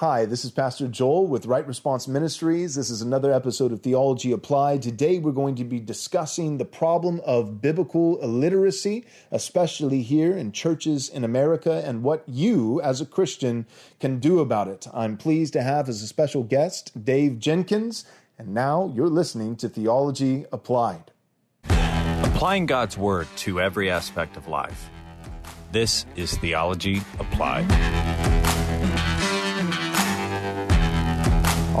Hi, this is Pastor Joel with Right Response Ministries. This is another episode of Theology Applied. Today we're going to be discussing the problem of biblical illiteracy, especially here in churches in America, and what you as a Christian can do about it. I'm pleased to have as a special guest Dave Jenkins, and now you're listening to Theology Applied. Applying God's Word to every aspect of life. This is Theology Applied.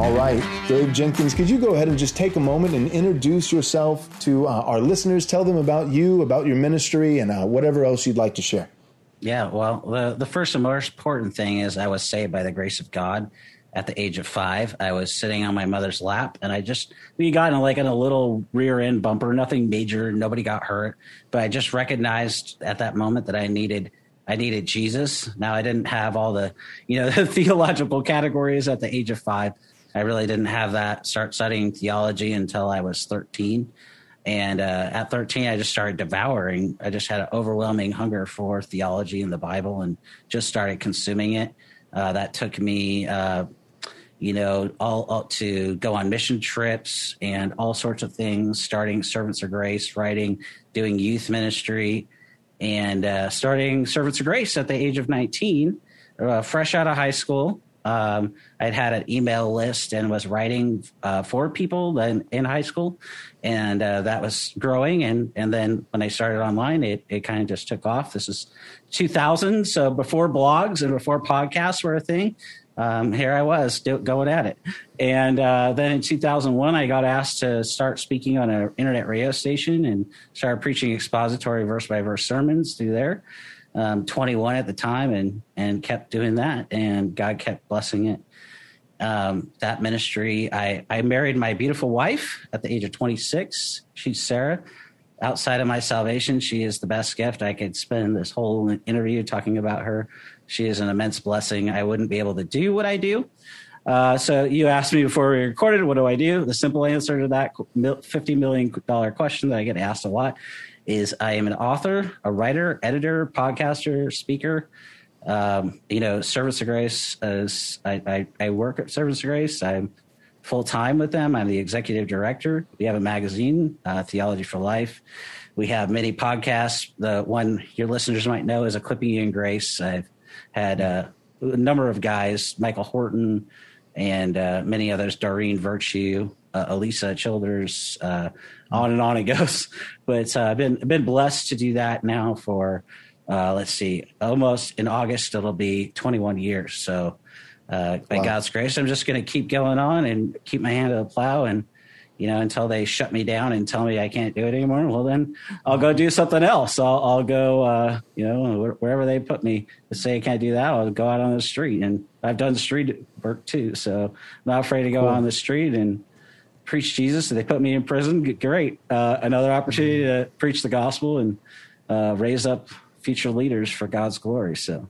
All right, Dave Jenkins, could you go ahead and just take a moment and introduce yourself to uh, our listeners? Tell them about you, about your ministry, and uh, whatever else you'd like to share. Yeah, well, the, the first and most important thing is I was saved by the grace of God at the age of five. I was sitting on my mother's lap, and I just we got in like in a little rear end bumper, nothing major, nobody got hurt, but I just recognized at that moment that I needed I needed Jesus. Now I didn't have all the you know the theological categories at the age of five, I really didn't have that start studying theology until I was 13. And uh, at 13, I just started devouring. I just had an overwhelming hunger for theology and the Bible and just started consuming it. Uh, that took me, uh, you know, all, all, to go on mission trips and all sorts of things, starting Servants of Grace, writing, doing youth ministry, and uh, starting Servants of Grace at the age of 19, uh, fresh out of high school. Um, I'd had an email list and was writing uh, for people in, in high school, and uh, that was growing. And and then when I started online, it it kind of just took off. This is 2000, so before blogs and before podcasts were a thing. Um, here I was do, going at it. And uh, then in 2001, I got asked to start speaking on an internet radio station and started preaching expository verse by verse sermons through there um, 21 at the time and and kept doing that. And god kept blessing it. Um, that ministry I, I married my beautiful wife at the age of 26 she's sarah. Outside of my salvation she is the best gift i could spend this whole interview talking about her. She is an immense blessing. I wouldn't be able to do what i do. Uh, so you asked me before we recorded, what do I do? The simple answer to that $50 million question that I get asked a lot is I am an author, a writer, editor, podcaster, speaker. Um, you know, Service of Grace as I, I, I work at Servants of Grace. I'm full time with them. I'm the executive director. We have a magazine, uh, Theology for Life. We have many podcasts. The one your listeners might know is Equipping You in Grace. I've had uh, a number of guys, Michael Horton, and uh, many others, Doreen Virtue, uh, Alisa Childers, uh, on and on it goes. But uh, I've been been blessed to do that now for uh, let's see, almost in August it'll be 21 years. So uh, by wow. God's grace, I'm just going to keep going on and keep my hand to the plow and. You know, until they shut me down and tell me I can't do it anymore. Well, then I'll go do something else. I'll, I'll go, uh, you know, wherever they put me to say I can't do that. I'll go out on the street, and I've done street work too. So I'm not afraid to go cool. on the street and preach Jesus. And they put me in prison. Great, uh, another opportunity to preach the gospel and uh, raise up future leaders for God's glory. So,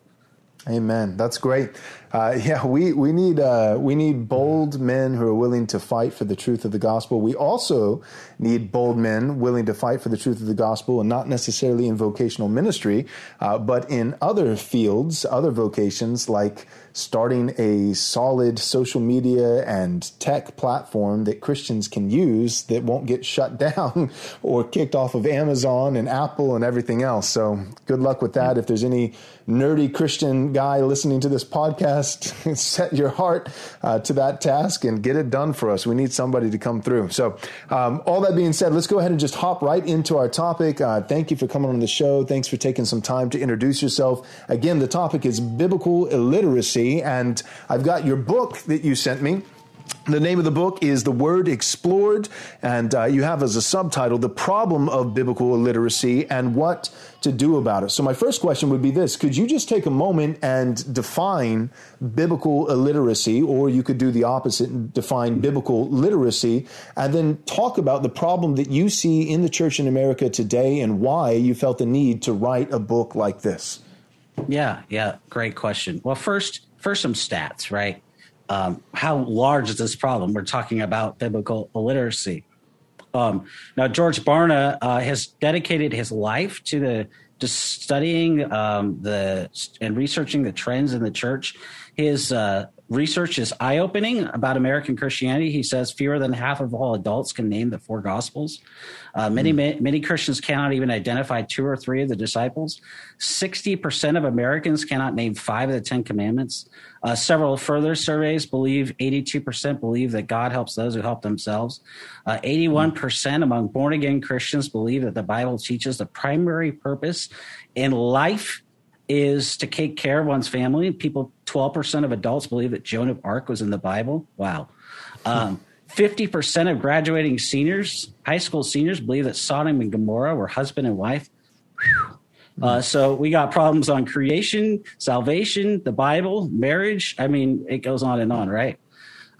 Amen. That's great. Uh, yeah, we we need uh, we need bold men who are willing to fight for the truth of the gospel. We also need bold men willing to fight for the truth of the gospel, and not necessarily in vocational ministry, uh, but in other fields, other vocations like starting a solid social media and tech platform that Christians can use that won't get shut down or kicked off of Amazon and Apple and everything else. So good luck with that. If there's any nerdy Christian guy listening to this podcast set your heart uh, to that task and get it done for us. We need somebody to come through. So, um, all that being said, let's go ahead and just hop right into our topic. Uh, thank you for coming on the show. Thanks for taking some time to introduce yourself. Again, the topic is biblical illiteracy, and I've got your book that you sent me. The name of the book is The Word Explored, and uh, you have as a subtitle The Problem of Biblical Illiteracy and What to Do About It. So, my first question would be this Could you just take a moment and define biblical illiteracy, or you could do the opposite and define biblical literacy, and then talk about the problem that you see in the church in America today and why you felt the need to write a book like this? Yeah, yeah, great question. Well, first, first some stats, right? Um, how large is this problem? We're talking about biblical illiteracy. Um, now, George Barna uh, has dedicated his life to the to studying um, the and researching the trends in the church. His uh, research is eye opening about American Christianity. He says fewer than half of all adults can name the four Gospels. Uh, many, mm. many Christians cannot even identify two or three of the disciples. 60% of Americans cannot name five of the Ten Commandments. Uh, several further surveys believe 82% believe that God helps those who help themselves. Uh, 81% among born again Christians believe that the Bible teaches the primary purpose in life is to take care of one's family. People, 12% of adults believe that Joan of Arc was in the Bible. Wow. Um, 50% of graduating seniors, high school seniors, believe that Sodom and Gomorrah were husband and wife. Uh, so we got problems on creation, salvation, the Bible, marriage. I mean, it goes on and on, right?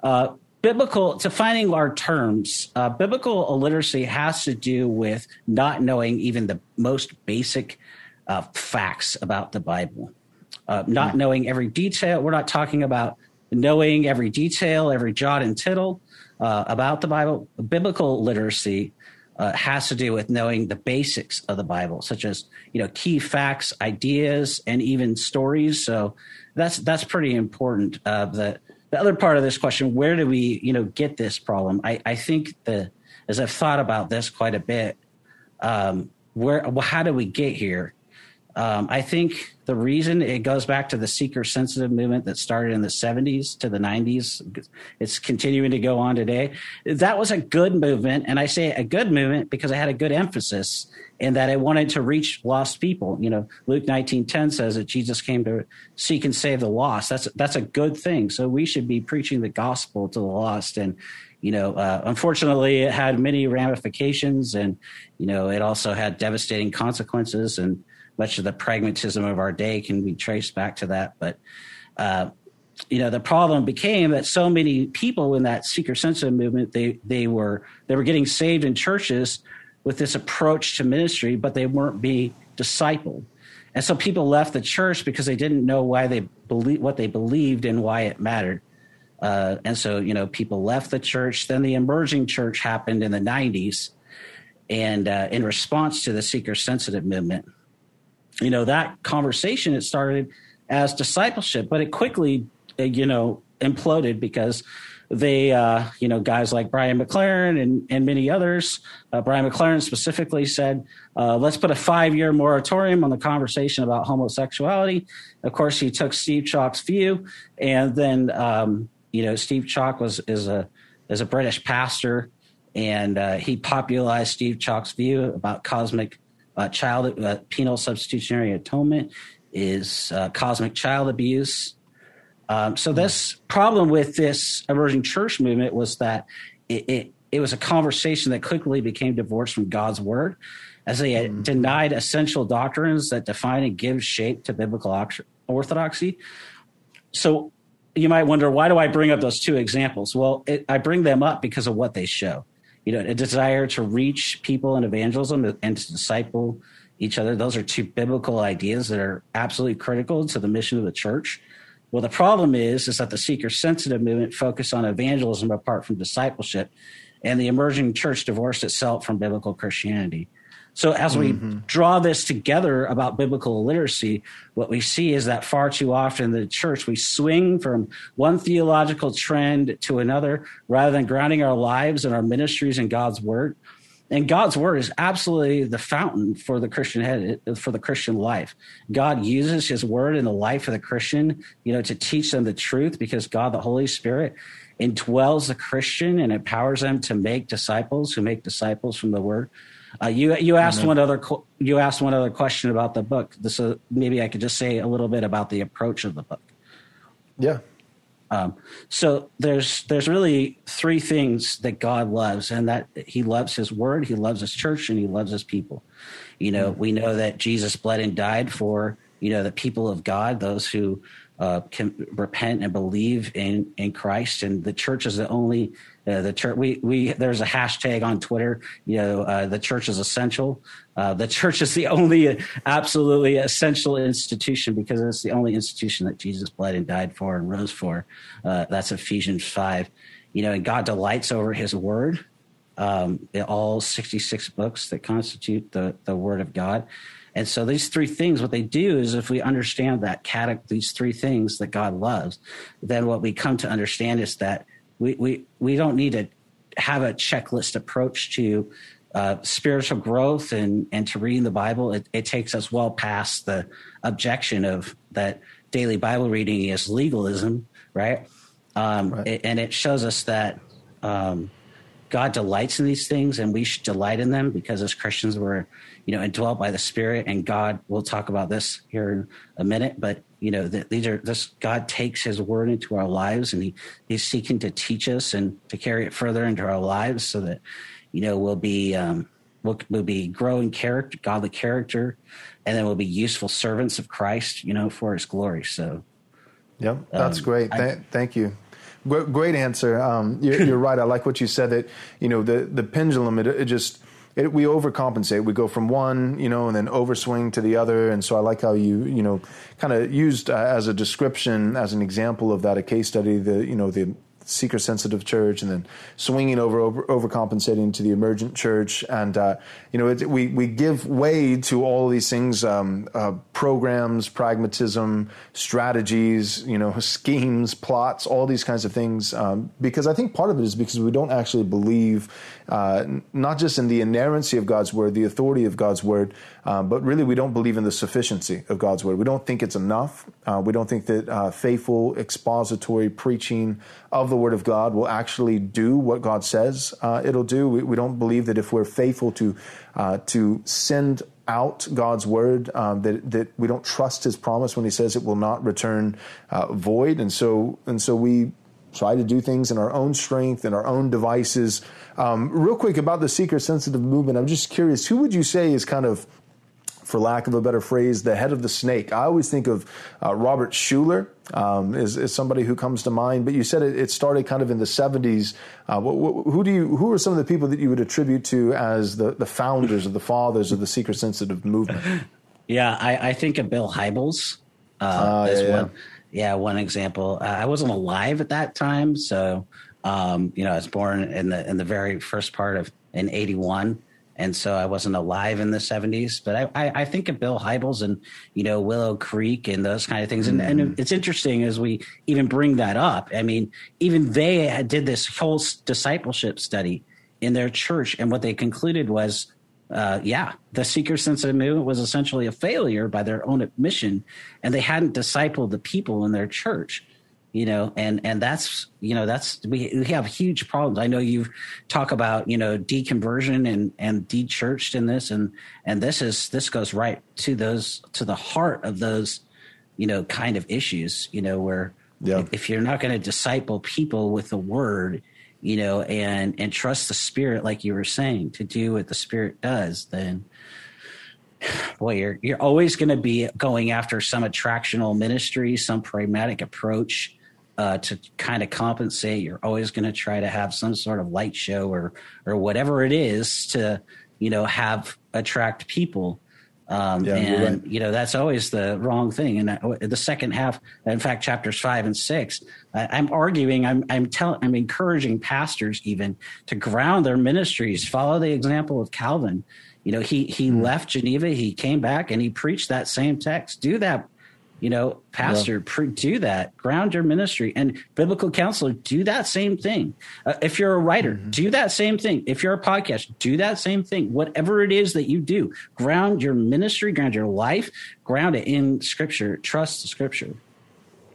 Uh, biblical, defining our terms, uh, biblical illiteracy has to do with not knowing even the most basic uh, facts about the Bible, uh, not knowing every detail. We're not talking about knowing every detail, every jot and tittle uh, about the Bible. Biblical literacy uh, has to do with knowing the basics of the Bible, such as you know key facts, ideas, and even stories. So that's that's pretty important. Uh, the the other part of this question, where do we you know get this problem? I, I think the as I've thought about this quite a bit, um, where how do we get here? Um, I think the reason it goes back to the seeker sensitive movement that started in the 70s to the 90s, it's continuing to go on today. That was a good movement. And I say a good movement because it had a good emphasis in that it wanted to reach lost people. You know, Luke 19:10 says that Jesus came to seek and save the lost. That's that's a good thing. So we should be preaching the gospel to the lost and you know, uh, unfortunately, it had many ramifications, and you know, it also had devastating consequences. And much of the pragmatism of our day can be traced back to that. But uh, you know, the problem became that so many people in that seeker sensitive movement they they were they were getting saved in churches with this approach to ministry, but they weren't being discipled. And so people left the church because they didn't know why they believe what they believed and why it mattered. Uh, and so, you know, people left the church. Then the emerging church happened in the 90s. And uh, in response to the seeker sensitive movement, you know that conversation it started as discipleship but it quickly uh, you know imploded because they uh, you know guys like brian mclaren and, and many others uh, brian mclaren specifically said uh, let's put a five year moratorium on the conversation about homosexuality. Of course he took steve chalke's view and then um, you know steve chalke was is a is a british pastor and uh, he popularized steve chalke's view about cosmic uh, child uh, penal substitutionary atonement is uh, cosmic child abuse. Um, so this problem with this emerging church movement was that it, it, it was a conversation that quickly became divorced from God's word, as they mm. denied essential doctrines that define and give shape to biblical orthodoxy. So you might wonder, why do I bring up those two examples? Well, it, I bring them up because of what they show you know, a desire to reach people in evangelism and to disciple each other. Those are two biblical ideas that are absolutely critical to the mission of the church. Well, the problem is, is that the seeker sensitive movement focused on evangelism apart from discipleship, and the emerging church divorced itself from biblical Christianity. So as we mm-hmm. draw this together about biblical literacy, what we see is that far too often in the church we swing from one theological trend to another rather than grounding our lives and our ministries in God's word. And God's word is absolutely the fountain for the Christian head, for the Christian life. God uses his word in the life of the Christian, you know, to teach them the truth because God, the Holy Spirit, indwells the Christian and empowers them to make disciples who make disciples from the word. Uh, you you asked one other you asked one other question about the book. This uh, maybe I could just say a little bit about the approach of the book. Yeah. Um, so there's there's really three things that God loves, and that He loves His Word, He loves His church, and He loves His people. You know, we know that Jesus bled and died for you know the people of God, those who uh, can repent and believe in in Christ, and the church is the only uh, the church. We we there's a hashtag on Twitter. You know, uh, the church is essential. Uh, the church is the only absolutely essential institution because it's the only institution that Jesus bled and died for and rose for. Uh, that's Ephesians five. You know, and God delights over His Word. Um, all 66 books that constitute the the Word of God And so these three things, what they do is if we understand that cat, these three things that God loves, then what we come to understand is that we, we, we don't need to have a checklist approach to uh, spiritual growth and, and to reading the Bible. It, it takes us well past the objection of that daily Bible reading is legalism, right? Um, right. It, and it shows us that um, God delights in these things, and we should delight in them because as Christians we're, you know, indwelt by the Spirit. And God, we'll talk about this here in a minute, but you know, that these are this God takes His word into our lives, and He He's seeking to teach us and to carry it further into our lives, so that you know we'll be um, we'll, we'll be growing character, godly character, and then we'll be useful servants of Christ, you know, for His glory. So, yeah that's um, great. Th- I, thank you. Great answer. Um, you're, you're, right. I like what you said. That you know the the pendulum. It, it just it, we overcompensate. We go from one, you know, and then overswing to the other. And so I like how you, you know, kind of used uh, as a description, as an example of that, a case study, the, you know, the seeker sensitive church and then swinging over, over overcompensating to the emergent church. And uh, you know it, we we give way to all these things um, uh, programs pragmatism strategies you know schemes plots all these kinds of things um, because I think part of it is because we don't actually believe uh, not just in the inerrancy of God's word the authority of God's word um, but really we don't believe in the sufficiency of God's word we don't think it's enough uh, we don't think that uh, faithful expository preaching of the Word of God will actually do what God says uh, it'll do. We, we, don't believe that if we're faithful to uh, to send out God's word, um, that that we don't trust His promise when He says it will not return uh, void, and so and so we try to do things in our own strength and our own devices. Um, real quick about the seeker sensitive movement, I'm just curious, who would you say is kind of for lack of a better phrase, the head of the snake. I always think of uh, Robert Schuller um, is, is, somebody who comes to mind. But you said it, it started kind of in the '70s. Uh, who do you? Who are some of the people that you would attribute to as the, the founders or the fathers of the seeker sensitive movement? Yeah, I, I think of Bill Hybels uh, uh, as yeah, one. Yeah, one example. Uh, I wasn't alive at that time, so um, you know, I was born in the in the very first part of in '81 and so I wasn't alive in the 70s. But I, I, I, think of Bill Hybels and you know Willow Creek and those kind of things. And, mm-hmm. and it's interesting as we even bring that up. I mean, even they did this whole discipleship study in their church, and what they concluded was. Uh, yeah, the seeker sensitive movement was essentially a failure by their own admission, and they hadn't discipled the people in their church you know and and that's you know that's we, we have huge problems i know you talk about you know deconversion and and de-churched in this and and this is this goes right to those to the heart of those you know kind of issues you know where yeah. if you're not going to disciple people with the word you know and and trust the spirit like you were saying to do what the spirit does then boy, you're you're always going to be going after some attractional ministry, some pragmatic approach, uh, to kind of compensate. You're always going to try to have some sort of light show or or whatever it is to you know have attract people. Um, yeah, and right. you know that's always the wrong thing. And uh, the second half, in fact, chapters five and six, I, am arguing. I'm I'm telling. I'm encouraging pastors even to ground their ministries. Follow the example of Calvin. You know, he he mm. left Geneva. He came back and he preached that same text. Do that you know, pastor, yeah. pre- do that. Ground your ministry and biblical counselor, do that same thing. Uh, if you're a writer, mm-hmm. do that same thing. If you're a podcast, do that same thing. Whatever it is that you do, ground your ministry, ground your life, ground it in Scripture. Trust the Scripture.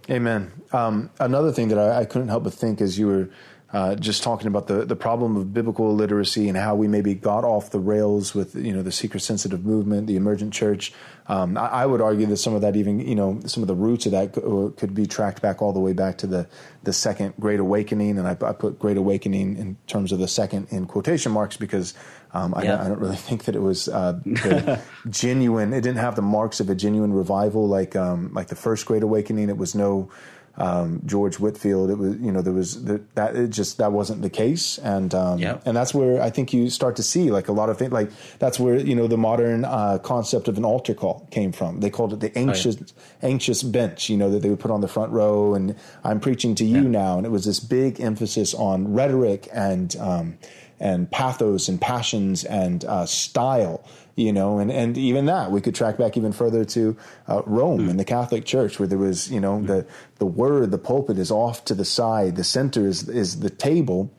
Amen. Um, another thing that I, I couldn't help but think as you were uh, just talking about the, the problem of biblical illiteracy and how we maybe got off the rails with you know the seeker sensitive movement, the emergent church. Um, I, I, would argue that some of that even you know some of the roots of that could be tracked back all the way back to the the second Great Awakening, and I, I put Great Awakening in terms of the second in quotation marks because um, I, I, don't really think that it was uh, genuine. It didn't have the marks of a genuine revival like um, like the first Great Awakening. It was no um, George Whitefield. It was you know there was the, that it just that wasn't the case, and um, yep. and that's where I think you start to see like a lot of things like that's where you know the modern uh, concept of an altar call came from. They called it the anxious oh, yeah. anxious bench. You know that they would put on the front row, and I'm preaching to you yeah. now, and it was this big emphasis on rhetoric and. Um, and pathos and passions and uh, style you know, and, and even that we could track back even further to uh, Rome mm. and the Catholic Church, where there was, you know, mm. the the word, the pulpit is off to the side, the center is is the table,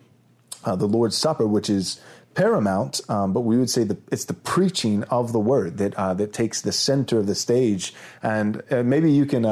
uh, the Lord's Supper, which is paramount, um, but we would say the, it's the preaching of the word that uh, that takes the center of the stage, and uh, maybe you can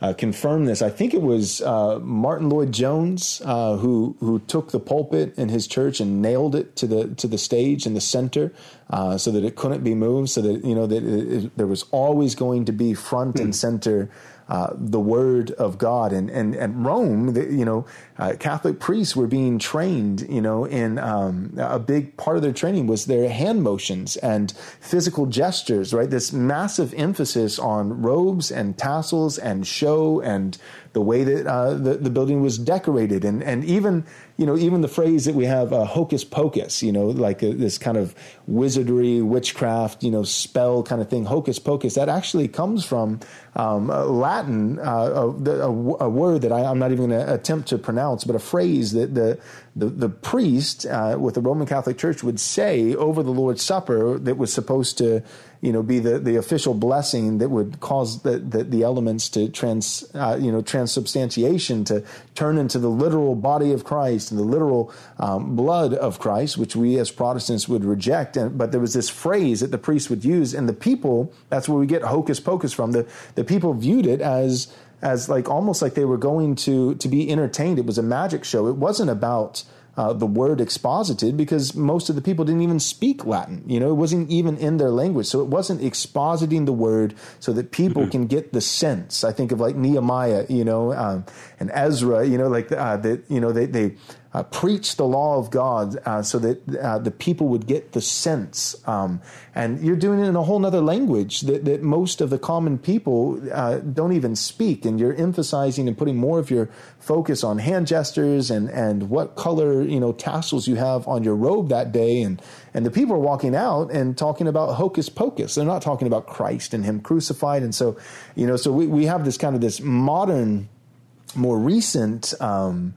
uh, confirm this. I think it was uh, Martyn Lloyd-Jones uh, who who took the pulpit in his church and nailed it to the to the stage in the center, uh, so that it couldn't be moved. So that you know that it, it, there was always going to be front and hmm. center uh, the word of God. And and at Rome, the, you know, uh, Catholic priests were being trained. You know, in um, a big part of their training was their hand motions and physical gestures. Right, this massive emphasis on robes and tassels and show and the way that uh, the, the building was decorated, and and even you know even the phrase that we have uh, hocus pocus, you know, like a, uh, this kind of wizardry, witchcraft, you know, spell kind of thing, hocus pocus. That actually comes from um, Latin, uh, a, a, a, word that I, am not even going to attempt to pronounce, but a phrase that the the, the priest uh, with the Roman Catholic Church would say over the Lord's Supper that was supposed to you know, be the, the official blessing that would cause the, the, the elements to trans, uh, you know, transubstantiation to turn into the literal body of Christ and the literal um, blood of Christ, which we as Protestants would reject. And, but there was this phrase that the priest would use, and the people, that's where we get hocus pocus from. The, the people viewed it as, as like almost like they were going to, to be entertained. It was a magic show. It wasn't about, uh, the word exposited because most of the people didn't even speak Latin. You know, it wasn't even in their language. So it wasn't expositing the word so that people mm-hmm. can get the sense. I think of like Nehemiah, you know, um, and Ezra, you know, like uh, that, you know, they, they, uh, preach the law of God uh, so that uh, the people would get the sense. Um, and you're doing it in a whole other language that, that most of the common people uh, don't even speak. And you're emphasizing and putting more of your focus on hand gestures and, and what color, you know, tassels you have on your robe that day. And, and the people are walking out and talking about hocus pocus. They're not talking about Christ and Him crucified. And so, you know, so we, we have this kind of this modern, more recent, um,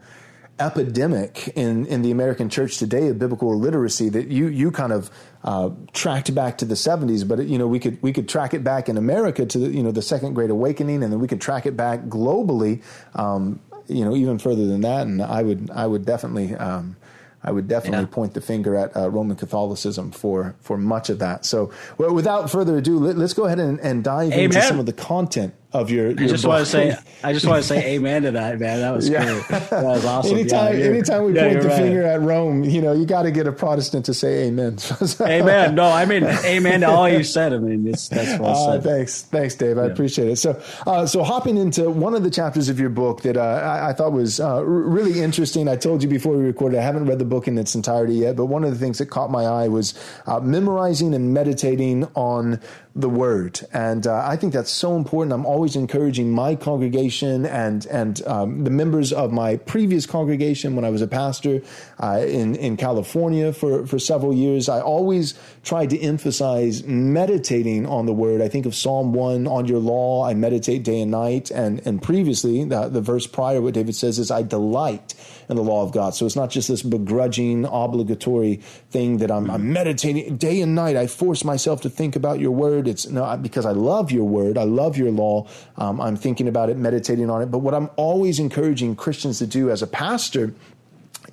epidemic in, in the American church today of biblical illiteracy that you you kind of uh, tracked back to the 70s, but you know we could we could track it back in America to the, you know the Second Great Awakening, and then we could track it back globally, um, you know even further than that. And I would I would definitely um, I would definitely yeah. point the finger at uh, Roman Catholicism for for much of that. So, well, without further ado, let, us go ahead and, and dive Amen. into some of the content of your. I just want to say, I just want to say amen to that, man. That was yeah. great. That was awesome. anytime, yeah, anytime we yeah, point the right. finger at Rome, you know, you got to get a Protestant to say amen. amen. No, I mean amen to all you said. I mean, it's, that's well uh, said. thanks, thanks, Dave. I appreciate it. So, uh, so hopping into one of the chapters of your book that uh, I, I, thought was uh, really interesting. I told you before we recorded, I haven't read the book in its entirety yet, but one of the things that caught my eye was uh, memorizing and meditating on the word. And uh, I think that's so important. I'm always encouraging my congregation and, and um, the members of my previous congregation when I was a pastor uh, in, in California for, for several years. I always tried to emphasize meditating on the word. I think of Psalm 1 on your law, I meditate day and night. And, and previously, the, the verse prior, what David says is, I delight in the law of God. So it's not just this begrudging, obligatory thing that I'm, I'm meditating day and night. I force myself to think about your word. It's no, because I love your word. I love your law. Um, I'm thinking about it, meditating on it. But what I'm always encouraging Christians to do as a pastor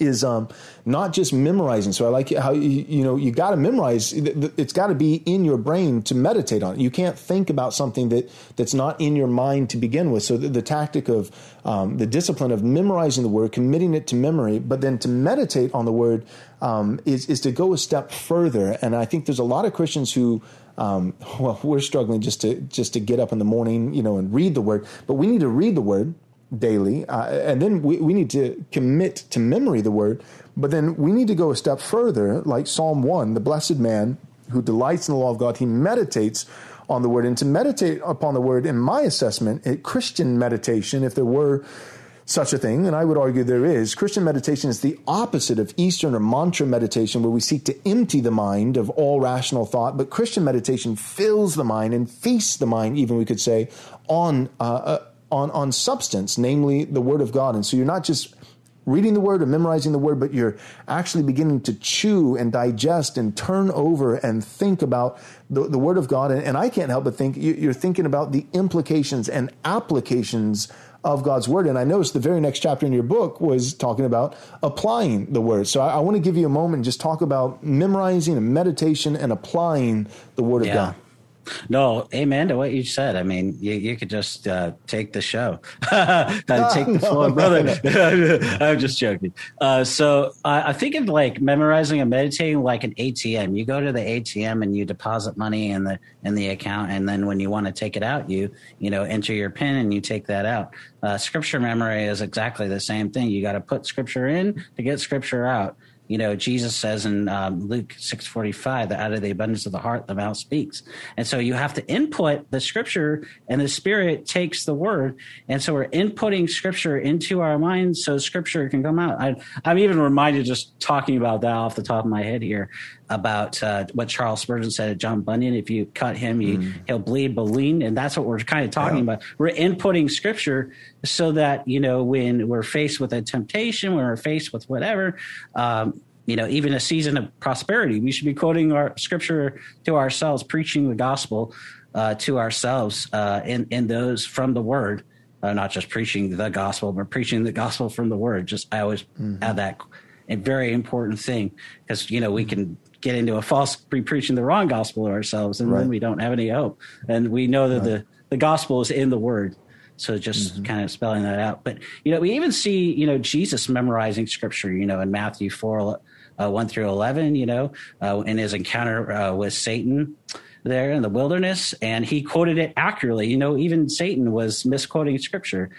is um, not just memorizing. So I like how you, you know you got to memorize. It's got to be in your brain to meditate on it. You can't think about something that that's not in your mind to begin with. So the, the tactic of um, the discipline of memorizing the word, committing it to memory, but then to meditate on the word um, is is to go a step further. And I think there's a lot of Christians who. Um, well, we're struggling just to just to get up in the morning, you know, and read the word. But we need to read the word daily, uh, and then we, we need to commit to memory the word. But then we need to go a step further, like Psalm 1, the blessed man who delights in the law of God, he meditates on the word. And to meditate upon the word, in my assessment, a Christian meditation, if there were such a thing, and I would argue there is, Christian meditation is the opposite of Eastern or mantra meditation, where we seek to empty the mind of all rational thought. But Christian meditation fills the mind and feasts the mind, even we could say, on uh, uh on on substance, namely the Word of God. And so you're not just reading the word or memorizing the word, but you're actually beginning to chew and digest and turn over and think about the, the word of God. And, and I can't help but think you're thinking about the implications and applications of God's word. And I noticed the very next chapter in your book was talking about applying the word. So I, I want to give you a moment and just talk about memorizing and meditation and applying the word yeah. of God. No, amen to what you said. I mean, you, you could just uh, take the show, take the floor, brother. I'm just joking. Uh, so I think of like memorizing and meditating like an ATM. You go to the ATM and you deposit money in the in the account, and then when you want to take it out, you you know enter your PIN and you take that out. Uh, scripture memory is exactly the same thing. You got to put scripture in to get scripture out. You know, Jesus says in um, Luke six forty five that out of the abundance of the heart the mouth speaks, and so you have to input the scripture, and the Spirit takes the word, and so we're inputting scripture into our minds so scripture can come out. I, I'm even reminded just talking about that off the top of my head here about uh, what Charles Spurgeon said John Bunyan. If you cut him, you, mm. he'll bleed, bleed, and that's what we're kind of talking yeah. about. We're inputting scripture so that you know when we're faced with a temptation, when we're faced with whatever. Um, you know, even a season of prosperity, we should be quoting our scripture to ourselves, preaching the gospel uh, to ourselves uh, in in those from the Word, uh, not just preaching the gospel, but preaching the gospel from the Word. Just I always mm-hmm. add that a very important thing because you know we can get into a false pre preaching the wrong gospel of ourselves, and right. then we don't have any hope. And we know that right. the the gospel is in the Word. So just mm-hmm. kind of spelling that out. But you know, we even see you know Jesus memorizing scripture. You know, in Matthew four uh, one through eleven. You know, uh, in his encounter uh, with Satan there in the wilderness, and he quoted it accurately. You know, even Satan was misquoting scripture.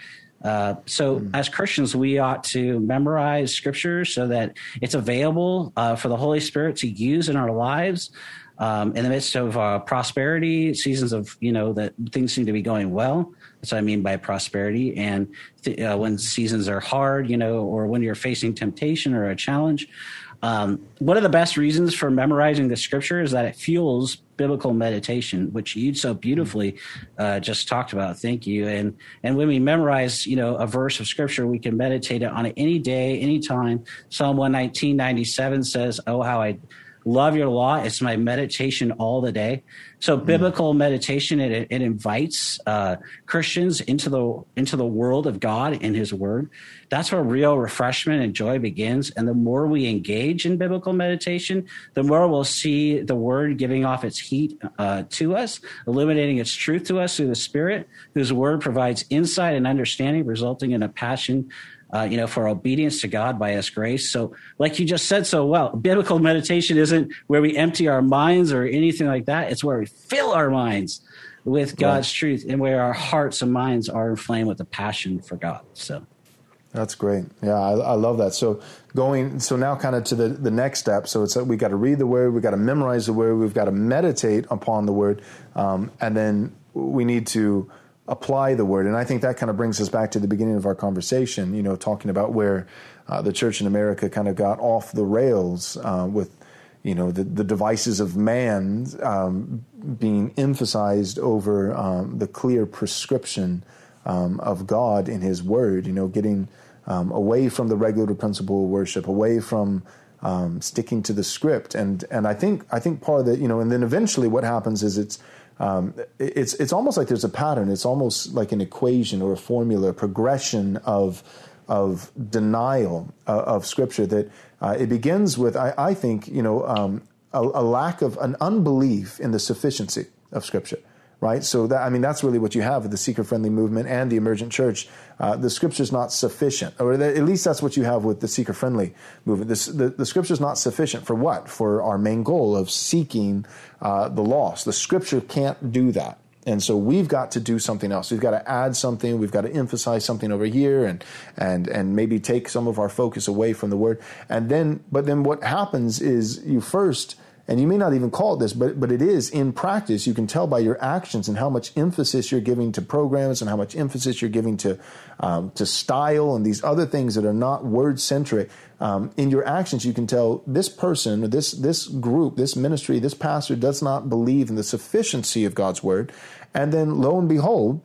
Uh, so, mm. as Christians, we ought to memorize scripture so that it's available uh, for the Holy Spirit to use in our lives. Um, in the midst of uh, prosperity, seasons of, you know, that things seem to be going well. That's what I mean by prosperity. And th- uh, when seasons are hard, you know, or when you're facing temptation or a challenge, um, one of the best reasons for memorizing the scripture is that it fuels biblical meditation, which you so beautifully uh, just talked about. Thank you. And and when we memorize, you know, a verse of scripture, we can meditate on it any day, any time. Psalm one nineteen ninety seven says, "Oh, how I." love your law. It's my meditation all the day. So mm. biblical meditation it, it invites uh, Christians into the into the world of God and His Word. That's where real refreshment and joy begins. And the more we engage in biblical meditation, the more we'll see the Word giving off its heat uh, to us, illuminating its truth to us through the Spirit, whose Word provides insight and understanding, resulting in a passion uh, you know, for obedience to God by His grace. So, like you just said so well, biblical meditation isn't where we empty our minds or anything like that. It's where we fill our minds with God's right. truth and where our hearts and minds are inflamed with a passion for God. So. That's great. Yeah, I, I, love that. So going, so now kind of to the, the next step. So it's that we got to read the word, we got to memorize the word, we've got to meditate upon the word, um, and then we need to apply the word. And I think that kind of brings us back to the beginning of our conversation, you know, talking about where uh, the church in America kind of got off the rails uh, with, you know, the, the devices of man um, being emphasized over um, the clear prescription um, of God in His Word, you know, getting um, away from the regulative principle of worship, away from um, sticking to the script. And, and I think, I think part of the, you know, and then eventually what happens is it's, um, it's it's almost like there's a pattern. It's almost like an equation or a formula, a progression of of denial uh, of Scripture. That uh, it begins with, I, I think, you know, um, a, a, lack of an unbelief in the sufficiency of Scripture right? So that I mean that's really what you have with the seeker friendly movement and the emergent church. Uh, the is not sufficient, or at least that's what you have with the seeker friendly movement. This, the the is not sufficient for what? For our main goal of seeking uh, the lost. The scripture can't do that. And so we've got to do something else. We've got to add something. We've got to emphasize something over here, and and and maybe take some of our focus away from the word. And then, but then what happens is you first and you may not even call it this, but, but it is in practice. You can tell by your actions and how much emphasis you're giving to programs and how much emphasis you're giving to, um, to style and these other things that are not word centric. Um, in your actions, you can tell this person, this, this group, this ministry, this pastor does not believe in the sufficiency of God's word. And then lo and behold,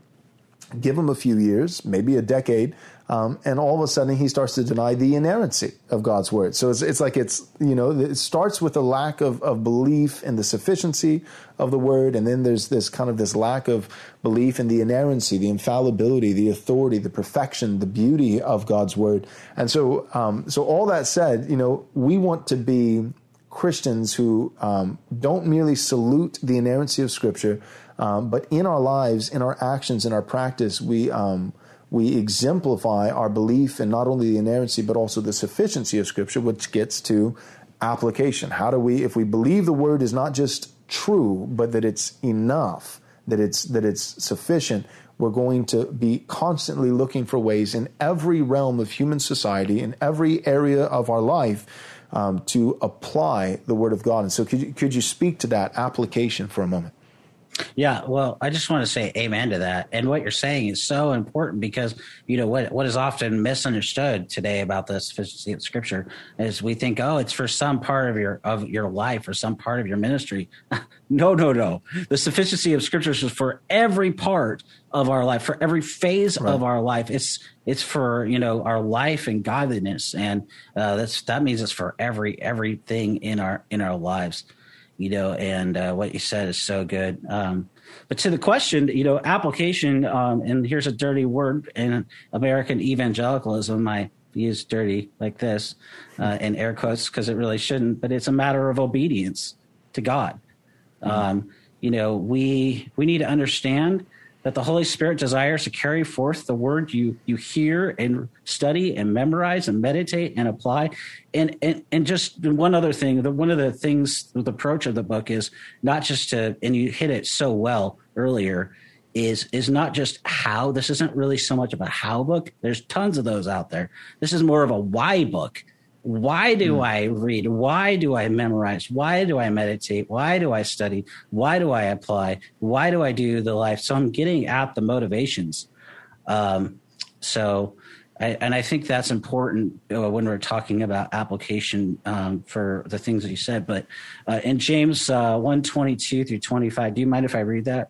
give him a few years, maybe a decade, um, and all of a sudden he starts to deny the inerrancy of God's word. So it's, it's like it's, you know, it starts with a lack of, of belief in the sufficiency of the word, and then there's this kind of this lack of belief in the inerrancy, the infallibility, the authority, the perfection, the beauty of God's word. And so, um, so all that said, you know, we want to be Christians who um, don't merely salute the inerrancy of Scripture, um, but in our lives, in our actions, in our practice, we um, we exemplify our belief in not only the inerrancy but also the sufficiency of Scripture, which gets to application. How do we, if we believe the Word is not just true, but that it's enough, that it's that it's sufficient, we're going to be constantly looking for ways in every realm of human society, in every area of our life. Um, to apply the Word of God. And so, could you, could you speak to that application for a moment? Yeah, well, I just want to say amen to that. And what you're saying is so important because you know what what is often misunderstood today about the sufficiency of Scripture is we think, oh, it's for some part of your of your life or some part of your ministry. no, no, no. The sufficiency of Scripture is for every part of our life, for every phase right. of our life. It's it's for you know our life and godliness, and uh, that's that means it's for every everything in our in our lives you know, and uh, what you said is so good. Um, but to the question, you know, application, um, and here's a dirty word in American evangelicalism. I use dirty like this uh, in air quotes because it really shouldn't, but it's a matter of obedience to God. Mm-hmm. Um, you know, we we need to understand that the Holy Spirit desires to carry forth the word you you hear and study and memorize and meditate and apply. And and, and just one other thing, the, one of the things, the approach of the book is not just to, and you hit it so well earlier, is is not just how. This isn't really so much of a how book. There's tons of those out there. This is more of a why book why do mm. I read? Why do I memorize? Why do I meditate? Why do I study? Why do I apply? Why do I do the life? So I'm getting at the motivations. Um, so, I, and I think that's important uh, when we're talking about application um, for the things that you said. But uh, in James uh, 122 through 25, do you mind if I read that?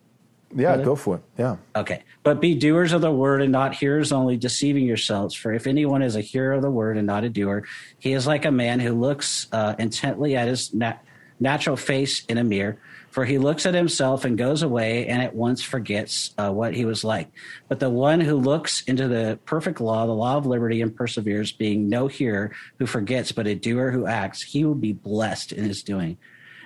Yeah, go for it. Yeah. Okay. But be doers of the word and not hearers only, deceiving yourselves. For if anyone is a hearer of the word and not a doer, he is like a man who looks uh, intently at his nat- natural face in a mirror. For he looks at himself and goes away and at once forgets uh, what he was like. But the one who looks into the perfect law, the law of liberty, and perseveres, being no hearer who forgets, but a doer who acts, he will be blessed in his doing.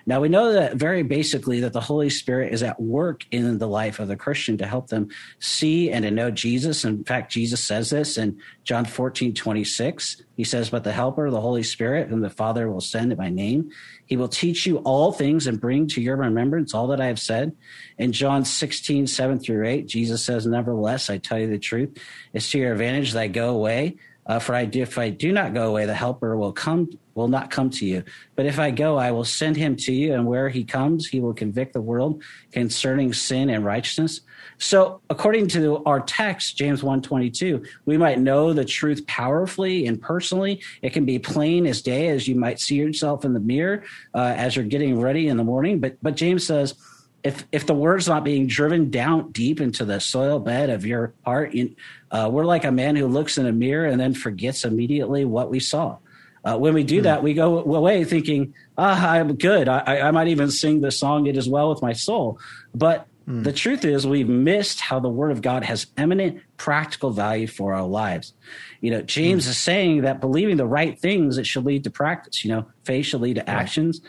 Now, we know that very basically that the Holy Spirit is at work in the life of the Christian to help them see and to know Jesus. In fact, Jesus says this in John 14, 26. He says, But the Helper, the Holy Spirit, whom the Father will send in my name, he will teach you all things and bring to your remembrance all that I have said. In John 16, 7 through 8, Jesus says, Nevertheless, I tell you the truth, it's to your advantage that I go away. Uh, for I do, if I do not go away, the Helper will come will not come to you. But if I go, I will send him to you, and where he comes, he will convict the world concerning sin and righteousness. So, according to our text, James 1:22, we might know the truth powerfully and personally. It can be plain as day, as you might see yourself in the mirror uh, as you're getting ready in the morning. But but James says if if the word's not being driven down deep into the soil bed of your heart, you, uh, we're like a man who looks in a mirror and then forgets immediately what we saw. Uh, when we do mm. that, we go away thinking, "Ah, I'm good. I, I might even sing the song "It Is Well with My Soul." But mm. the truth is, we've missed how the Word of God has eminent practical value for our lives. You know, James mm. is saying that believing the right things it should lead to practice. You know, faith should lead to actions.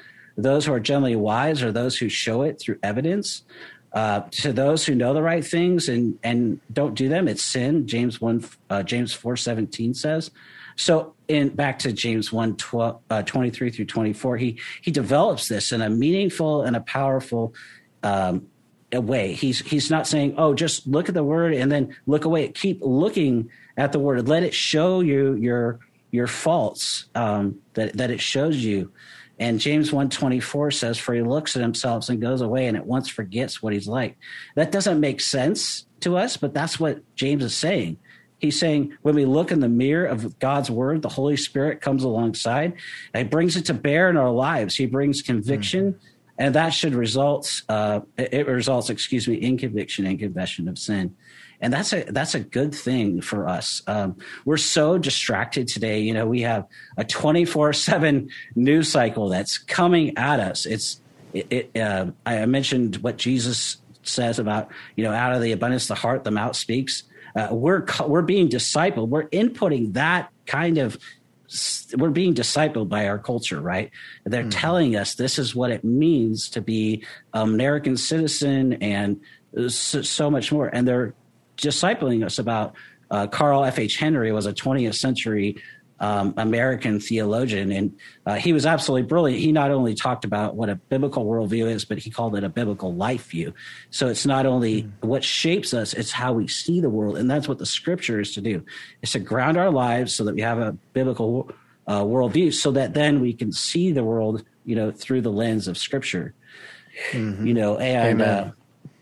Those who are generally wise are those who show it through evidence. Uh, to those who know the right things and and don't do them, it's sin. James one uh, James four seventeen says. So in back to James 1 12, uh, 23 through 24, he he develops this in a meaningful and a powerful um, way. He's he's not saying, "Oh, just look at the word and then look away." Keep looking at the word. Let it show you your your faults um, that that it shows you. And James 124 says, For he looks at himself and goes away and at once forgets what he's like. That doesn't make sense to us, but that's what James is saying. He's saying when we look in the mirror of God's word, the Holy Spirit comes alongside and he brings it to bear in our lives. He brings conviction, mm-hmm. and that should result, uh, it results, excuse me, in conviction and confession of sin. And that's a that's a good thing for us. Um, we're so distracted today. You know, we have a twenty four seven news cycle that's coming at us. It's it. it uh, I mentioned what Jesus says about you know out of the abundance the heart the mouth speaks. Uh, we're we're being discipled. We're inputting that kind of we're being discipled by our culture, right? They're mm. telling us this is what it means to be an American citizen and so, so much more. And they're discipling us about uh, Carl F. H. Henry was a 20th century um, American theologian, and uh, he was absolutely brilliant. He not only talked about what a biblical worldview is, but he called it a biblical life view. So it's not only mm. what shapes us; it's how we see the world, and that's what the Scripture is to do: is to ground our lives so that we have a biblical uh, worldview, so that then we can see the world, you know, through the lens of Scripture. Mm-hmm. You know, and uh,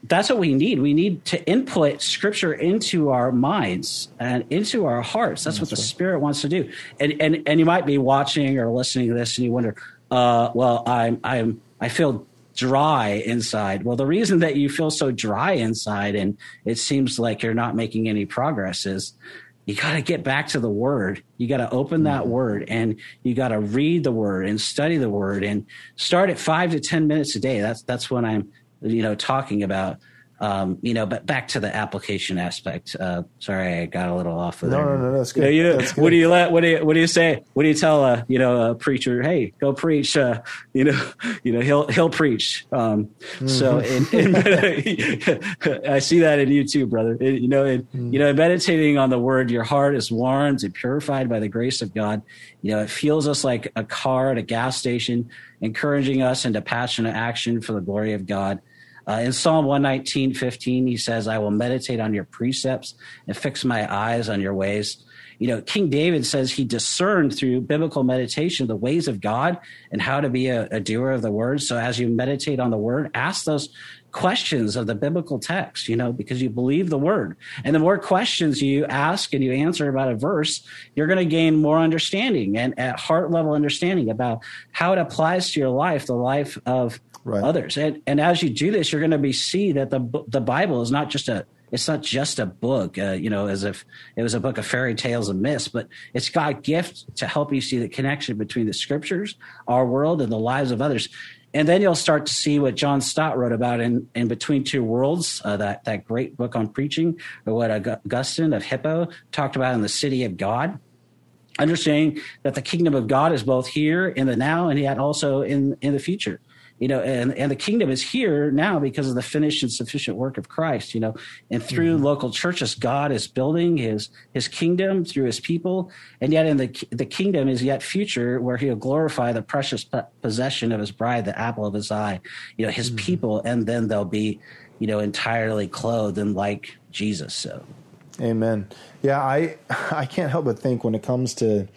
that's what we need. We need to input scripture into our minds and into our hearts. That's, that's what the right. Spirit wants to do. And and and you might be watching or listening to this, and you wonder, uh, well, I'm I'm I feel dry inside. Well, the reason that you feel so dry inside and it seems like you're not making any progress is you got to get back to the word. You got to open that mm-hmm. word and you got to read the word and study the word and start at five to 10 minutes a day. That's, that's when I'm you know, talking about. Um, you know, but back to the application aspect. Uh, sorry, I got a little off of no, there. No, no, no, that's good. You, that's good. What do you let? What do you What do you say? What do you tell a you know a preacher? Hey, go preach. Uh, you know, you know he'll he'll preach. Um, mm-hmm. So in, in, I see that in you too, brother. It, you know, in, mm-hmm. you know, meditating on the word, your heart is warmed and purified by the grace of God. You know, it feels us like a car at a gas station, encouraging us into passionate action for the glory of God. Uh, in Psalm 119, 15, he says, I will meditate on your precepts and fix my eyes on your ways. You know, King David says he discerned through biblical meditation the ways of God and how to be a, a doer of the word. So as you meditate on the word, ask those questions of the biblical text, you know, because you believe the word. And the more questions you ask and you answer about a verse, you're going to gain more understanding and at heart level understanding about how it applies to your life, the life of right. others. And and as you do this, you're going to be see that the the Bible is not just a it's not just a book, uh, you know, as if it was a book of fairy tales and myths, but it's got gifts to help you see the connection between the scriptures, our world, and the lives of others. And then you'll start to see what John Stott wrote about in, in Between Two Worlds, uh, that, that great book on preaching, or what Augustine of Hippo talked about in The City of God understanding that the kingdom of God is both here in the now and yet also in in the future you know, and, and the kingdom is here now because of the finished and sufficient work of Christ, you know, and through mm-hmm. local churches, God is building his, his kingdom through his people. And yet in the, the kingdom is yet future where he'll glorify the precious possession of his bride, the apple of his eye, you know, his mm-hmm. people. And then they'll be, you know, entirely clothed and like Jesus. So. Amen. Yeah. I, I can't help but think when it comes to,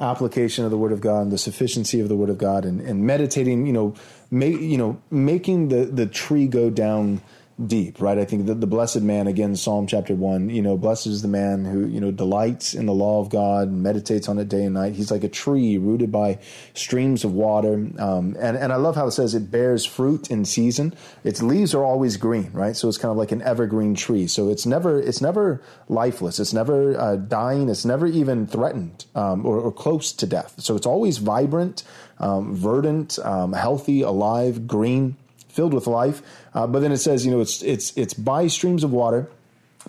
application of the Word of God and the sufficiency of the Word of God and, and meditating, you know, make you know making the the tree go down deep, right? I think the, the blessed man, again, Psalm chapter one, you know, blessed is the man who, you know, delights in the law of God meditates on it day and night. He's like a tree rooted by streams of water. Um, and, and I love how it says it bears fruit in season. Its leaves are always green, right? So it's kind of like an evergreen tree. So it's never, it's never lifeless. It's never uh, dying. It's never even threatened um, or, or close to death. So it's always vibrant um, verdant, um, healthy, alive, green, filled with life. Uh, but then it says, you know, it's it's it's by streams of water,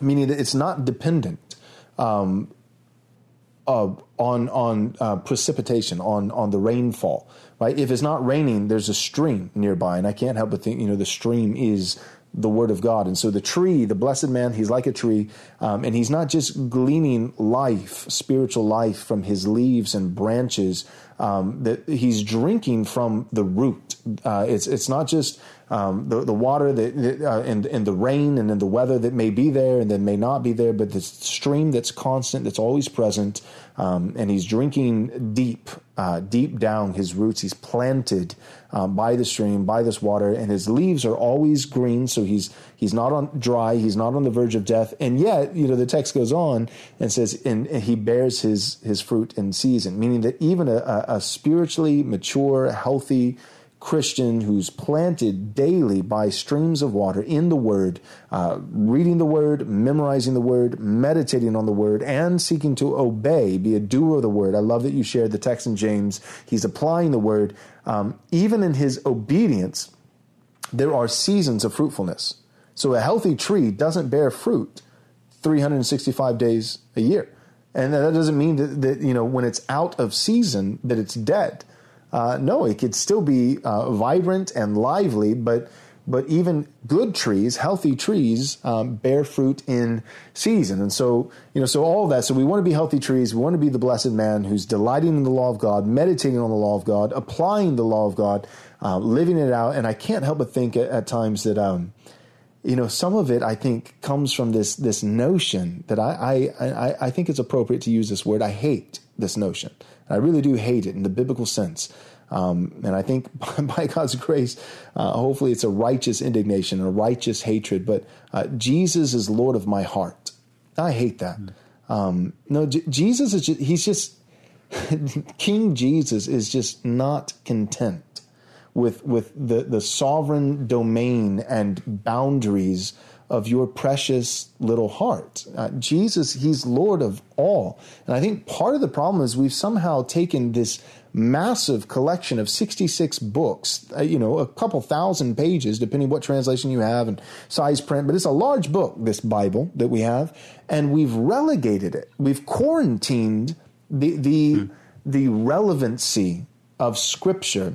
meaning that it's not dependent um, uh, on on uh, precipitation, on on the rainfall. Right? If it's not raining, there's a stream nearby, and I can't help but think, you know, the stream is the word of God. And so the tree, the blessed man, he's like a tree, um, and he's not just gleaning life, spiritual life from his leaves and branches. Um, that he's drinking from the root. Uh, it's it's not just um, the the water that uh, and and the rain and then the weather that may be there and then may not be there, but the stream that's constant, that's always present. Um, and he's drinking deep, uh, deep down his roots. He's planted um, by the stream, by this water, and his leaves are always green. So he's he's not on dry. He's not on the verge of death. And yet, you know, the text goes on and says, and, and he bears his his fruit in season, meaning that even a, a spiritually mature, healthy Christian who's planted daily by streams of water in the Word, uh, reading the Word, memorizing the Word, meditating on the Word, and seeking to obey, be a doer of the Word. I love that you shared the text in James. He's applying the Word. Um, even in his obedience, there are seasons of fruitfulness. So a healthy tree doesn't bear fruit 365 days a year. And that doesn't mean that, that you know when it's out of season that it's dead. Uh, no, it could still be uh, vibrant and lively, but but even good trees, healthy trees, um, bear fruit in season. And so, you know, so all that. So we want to be healthy trees. We want to be the blessed man who's delighting in the law of God, meditating on the law of God, applying the law of God, uh, living it out. And I can't help but think at, at times that, um, you know, some of it I think comes from this this notion that I, I I I think it's appropriate to use this word. I hate this notion. I really do hate it in the biblical sense. Um, and I think by God's grace, uh, hopefully it's a righteous indignation, a righteous hatred. But uh, Jesus is Lord of my heart. I hate that. Um, no, J- Jesus is just, he's just, King Jesus is just not content with, with the, the sovereign domain and boundaries of your precious little heart. Uh, Jesus, He's Lord of all. And I think part of the problem is we've somehow taken this massive collection of 66 books, uh, you know, a couple thousand pages, depending what translation you have and size print, but it's a large book, this Bible that we have, and we've relegated it. We've quarantined the, the, mm. the relevancy of Scripture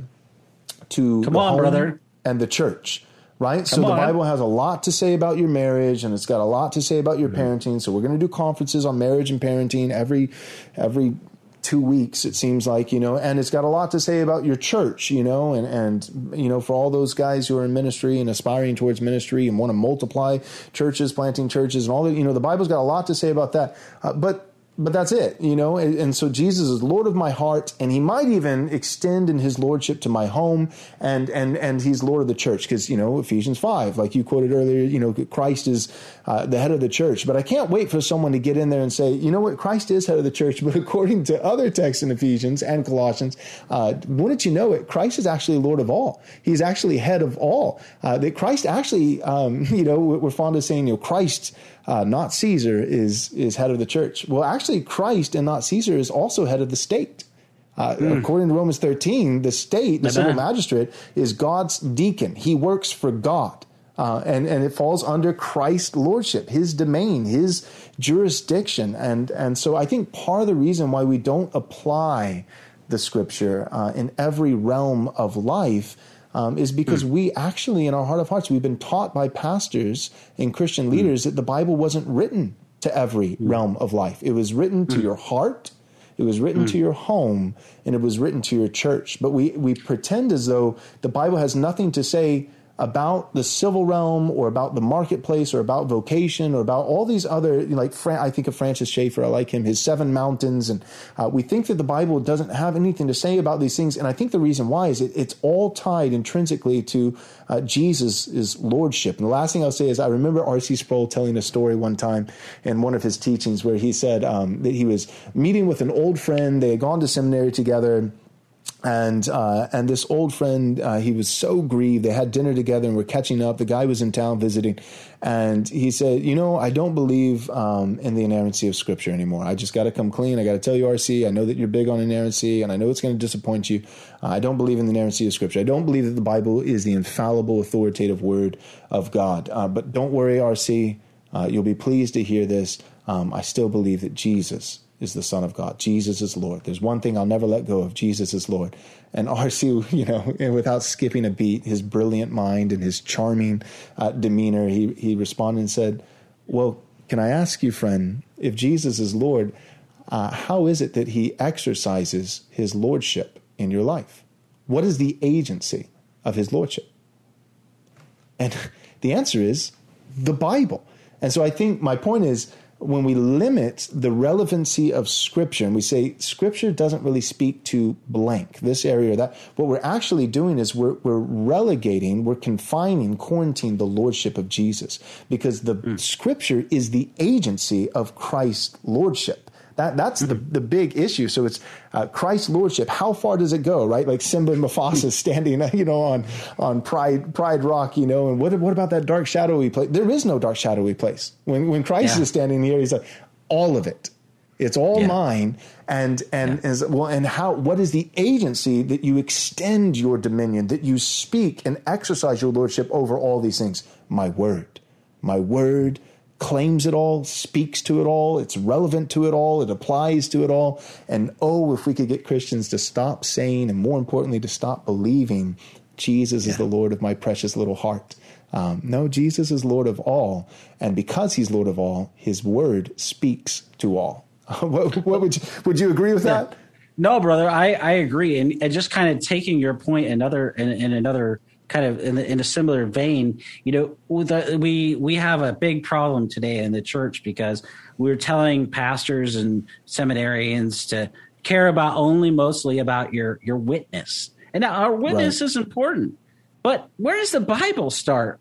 to Come on, brother. and the church right? Come so the Bible has a lot to say about your marriage, and it's got a lot to say about your mm-hmm. parenting. So we're going to do conferences on marriage and parenting every every two weeks it seems like you know and it's got a lot to say about your church you know and and you know for all those guys who are in ministry and aspiring towards ministry and want to multiply churches planting churches and all that you know the bible's got a lot to say about that uh, but but that's it, you know. And, and, so Jesus is Lord of my heart, and He might even extend in His lordship to my home, and and and He's Lord of the church, because you know Ephesians five, like you quoted earlier, you know Christ is uh, the head of the church. But I can't wait for someone to get in there and say, you know what, Christ is head of the church, but according to other texts in Ephesians and Colossians, uh, wouldn't you know it, Christ is actually Lord of all. He's actually head of all. Uh, that Christ actually, um, you know, we're fond of saying, you know, Christ uh, not Caesar, is is head of the church. Well, actually, Christ and not Caesar is also head of the state. Uh, mm. According to Romans 13, the state, the civil magistrate, is God's deacon. He works for God. Uh, and, and it falls under Christ's lordship, his domain, his jurisdiction. And, and so I think part of the reason why we don't apply the scripture uh, in every realm of life um, is because mm. we actually, in our heart of hearts, we've been taught by pastors and Christian hmm. leaders mm. that the Bible wasn't written to every mm. realm of life. It was written to hmm. your heart, it was written to hmm. your home, and it was written to your church. But we, we pretend as though the Bible has nothing to say about the civil realm or about the marketplace or about vocation or about all these other like I think of Francis Schaeffer I like him his seven mountains and uh, we think that the Bible doesn't have anything to say about these things and I think the reason why is it, it's all tied intrinsically to uh, Jesus' lordship and the last thing I'll say is I remember R.C. Sproul telling a story one time in one of his teachings where he said um, that he was meeting with an old friend they had gone to seminary together and uh, and this old friend, uh, he was so grieved. They had dinner together and were catching up. The guy was in town visiting, and he said, "You know, I don't believe um, in the inerrancy of Scripture anymore. I just got to come clean. I got to tell you, RC. I know that you're big on inerrancy, and I know it's going to disappoint you. Uh, I don't believe in the inerrancy of Scripture. I don't believe that the Bible is the infallible, authoritative Word of God. Uh, but don't worry, RC. Uh, you'll be pleased to hear this. Um, I still believe that Jesus." Is the Son of God. Jesus is Lord. There's one thing I'll never let go of. Jesus is Lord. And RC, you know, without skipping a beat, his brilliant mind and his charming uh, demeanor, he, he responded and said, Well, can I ask you, friend, if Jesus is Lord, uh, how is it that he exercises his lordship in your life? What is the agency of his lordship? And the answer is the Bible. And so I think my point is when we limit the relevancy of scripture and we say scripture doesn't really speak to blank this area or that what we're actually doing is we're, we're relegating we're confining quarantining the lordship of jesus because the mm. scripture is the agency of christ's lordship That that's the the big issue. So it's uh, Christ's lordship. How far does it go? Right, like Simba and Mufasa standing, you know, on on Pride Pride Rock, you know, and what what about that dark shadowy place? There is no dark shadowy place. When when Christ yeah. is standing here, he's like all of it. It's all yeah. mine. And and yeah. as well, and how? What is the agency that you extend your dominion, that you speak and exercise your lordship over all these things? My word, my word claims it all, speaks to it all, it's relevant to it all, it applies to it all. And oh, if we could get Christians to stop saying, and more importantly, to stop believing, Jesus yeah. is the Lord of my precious little heart. Um, no, Jesus is Lord of all. And because he's Lord of all, his word speaks to all. what, what, would you, would you agree with that? No, brother, I, I agree. And, and just kind of taking your point another in, in another kind of in, the, in, a similar vein, you know, the, we we have a big problem today in the church because we're telling pastors and seminarians to care about only mostly about your your witness. And now our witness right. is important, but where does the Bible start?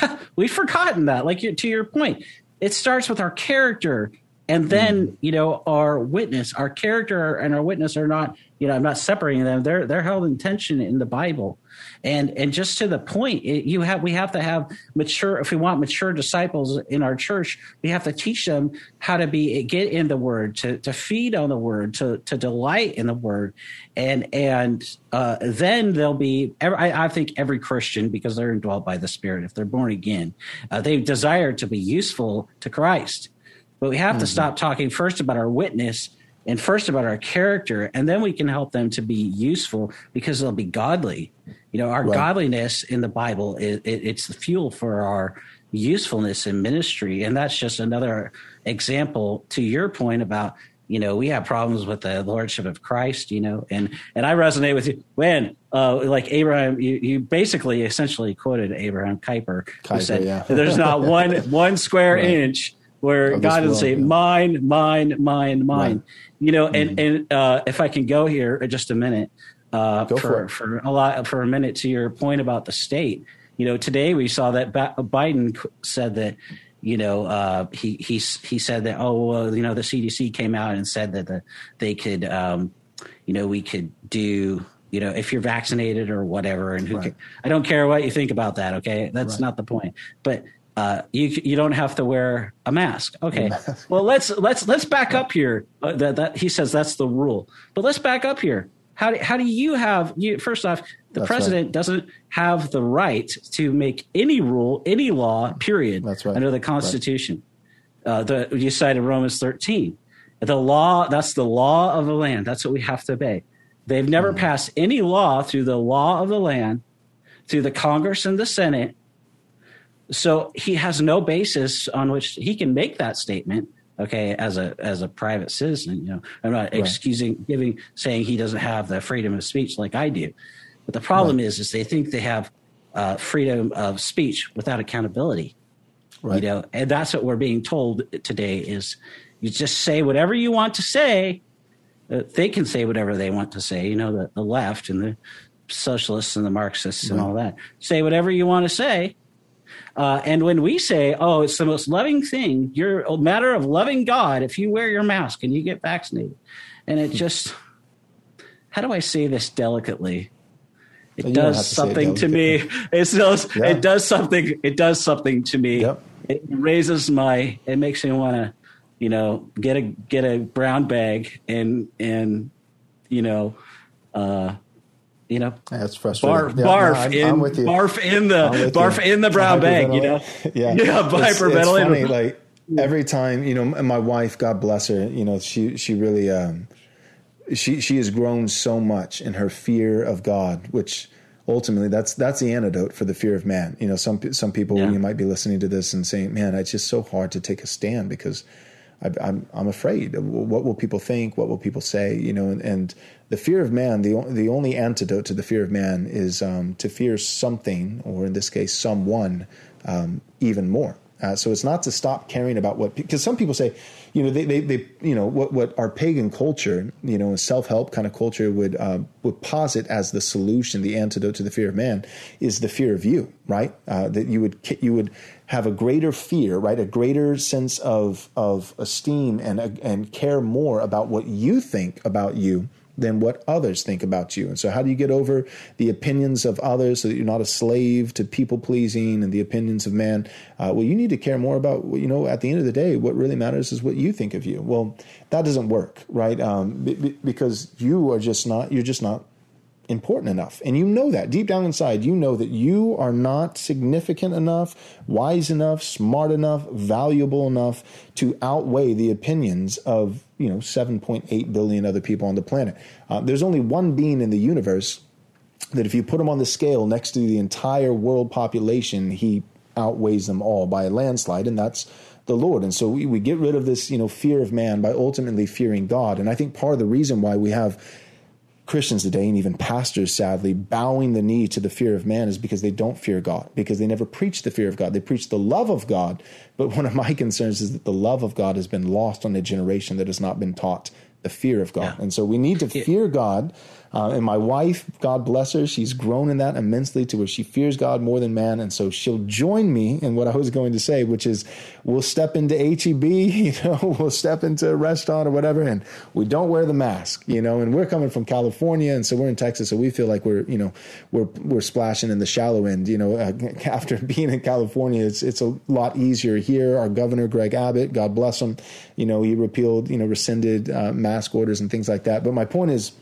We've forgotten that. Like to your point, it starts with our character and then mm. you know our witness our character and our witness are not you know i'm not separating them. They're they're held in tension in the bible. And and just to the point it, you have we have to have mature if we want mature disciples in our church we have to teach them how to be get in the word to to feed on the word to to delight in the word. And and uh, then they'll be I, I, think every christian because they're indwelt by the spirit if they're born again uh, they desire to be useful to christ. But we have mm-hmm. to stop talking first about our witness and first about our character, and then we can help them to be useful because they'll be godly. You know, our right. godliness in the Bible is it, it's the fuel for our usefulness in ministry, and that's just another example to your point about you know we have problems with the lordship of christ you know and and i resonate with you when uh like abraham you, you basically essentially quoted abraham kuyper, who said yeah. there's not one one square right. inch where God will say, mine, mine, mine, mine. Right. You know, and, mm-hmm. and uh, if I can go here just a minute, uh, for, for, for, a lot, for a minute to your point about the state, you know, today we saw that Biden said that, you know, uh, he, he, he said that, oh, well, you know, the CDC came out and said that the, they could, um, you know, we could do, you know, if you're vaccinated or whatever, and who right. I don't care what you think about that. Okay. That's right. not the point, but uh, you you don't have to wear a mask. Okay. well, let's let's let's back up here. Uh, that, that he says that's the rule. But let's back up here. How do, how do you have you first off the that's president right. doesn't have the right to make any rule any law period that's right. under the constitution right. uh, the you cited romans 13 the law that's the law of the land that's what we have to obey they've never mm. passed any law through the law of the land through the congress and the senate so he has no basis on which he can make that statement okay as a as a private citizen you know. I'm not right. excusing giving saying he doesn't have the freedom of speech like i do. But the problem right. is is they think they have uh, freedom of speech without accountability. Right. you know and that's what we're being told today is you just say whatever you want to say. Uh, they can say whatever they want to say you know the, the left and the socialists and the marxists and all that. Say whatever you want to say uh, and when we say, oh, it's the most loving thing, you're a matter of loving God if you wear your mask and you get vaccinated. And it just, how do I say this delicately? It you does something to me. It does, yeah. it does something. It does something to me. Yep. It raises my, it makes me want to, you know, get a, get a brown bag and, and, you know, uh, you know, that's frustrating. Barf, yeah, barf no, I'm, in, I'm with you. barf in the barf you. in the brown bag. You know, yeah, yeah, hyperventilator. Funny, like every time, you know, my wife, God bless her, you know, she she really, um, she she has grown so much in her fear of God, which ultimately that's that's the antidote for the fear of man. You know, some some people yeah. you might be listening to this and saying, "Man, it's just so hard to take a stand because." I, am I'm, I'm afraid. What will people think? What will people say? You know, and, and the fear of man, the the only antidote to the fear of man is um, to fear something, or in this case, someone, um, even more. Uh, so it's not to stop caring about what because some people say, you know, they, they, they you know what what our pagan culture, you know, self help kind of culture would uh, would posit as the solution, the antidote to the fear of man, is the fear of you, right? Uh, that you would you would have a greater fear, right? A greater sense of of esteem and and care more about what you think about you than what others think about you. And so, how do you get over the opinions of others so that you're not a slave to people pleasing and the opinions of man? Uh, well, you need to care more about, you know, at the end of the day, what really matters is what you think of you. Well, that doesn't work, right? Um, because you are just not, you're just not important enough. And you know that deep down inside, you know that you are not significant enough, wise enough, smart enough, valuable enough to outweigh the opinions of, you know, 7.8 billion other people on the planet. Uh, there's only one being in the universe that if you put him on the scale next to the entire world population, he outweighs them all by a landslide, and that's the Lord. And so we, we get rid of this, you know, fear of man by ultimately fearing God. And I think part of the reason why we have Christians today and even pastors, sadly, bowing the knee to the fear of man is because they don't fear God, because they never preach the fear of God. They preach the love of God. But one of my concerns is that the love of God has been lost on a generation that has not been taught the fear of God. Yeah. And so we need to fear God uh, and my wife, God bless her, she's grown in that immensely to where she fears God more than man. And so she'll join me in what I was going to say, which is we'll step into HEB, you know, we'll step into a restaurant or whatever, and we don't wear the mask, you know, and we're coming from California. And so we're in Texas. So we feel like we're, you know, we're, we're splashing in the shallow end, you know, uh, after being in California, it's, it's a lot easier here. Our governor, Greg Abbott, God bless him, you know, he repealed, you know, rescinded uh, mask orders and things like that. But my point is,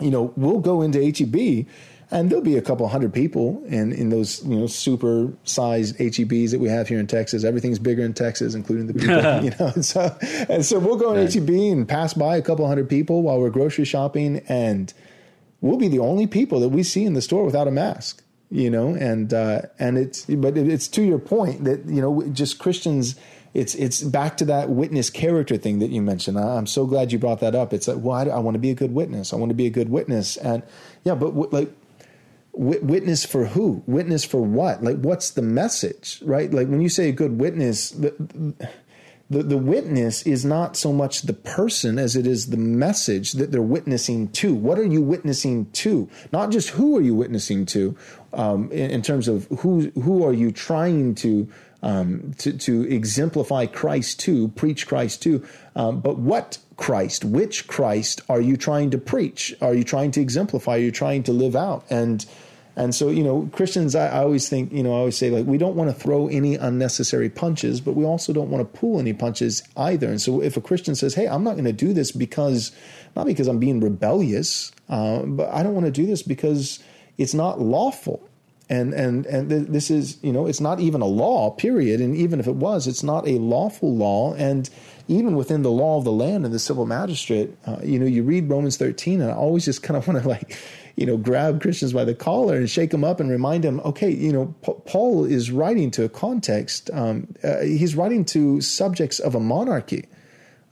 you know, we'll go into HEB and there'll be a couple hundred people in, in those, you know, super sized HEBs that we have here in Texas. Everything's bigger in Texas, including the people, you know. And so, and so we'll go in right. HEB and pass by a couple hundred people while we're grocery shopping and we'll be the only people that we see in the store without a mask, you know, and, uh, and it's, but it's to your point that, you know, just Christians, it's it's back to that witness character thing that you mentioned. I'm so glad you brought that up. It's like, well, I, I want to be a good witness. I want to be a good witness, and yeah, but w- like. witness for who? Witness for what? Like, what's the message, right? Like, when you say a good witness, the, the, the witness is not so much the person as it is the message that they're witnessing to. What are you witnessing to? Not just who are you witnessing to, um, in, in, terms of who who are you trying to um, to, to exemplify Christ to, preach Christ to. Um, but what Christ, which Christ are you trying to preach? Are you trying to exemplify? Are you trying to live out? And and so, you know, Christians, I, I always think, you know, I always say, like, we don't want to throw any unnecessary punches, but we also don't want to pull any punches either. And so, if a Christian says, hey, I'm not going to do this because, not because I'm being rebellious, uh, but I don't want to do this because it's not lawful and and and th- this is you know it's not even a law period. And even if it was it's not a lawful law. And even within the law of the land and the civil magistrate uh, you know you read romans 13 and i always just kind of want to like you know grab christians by the collar and shake them up and remind them okay you know P- paul is writing to a context um, uh, he's writing to subjects of a monarchy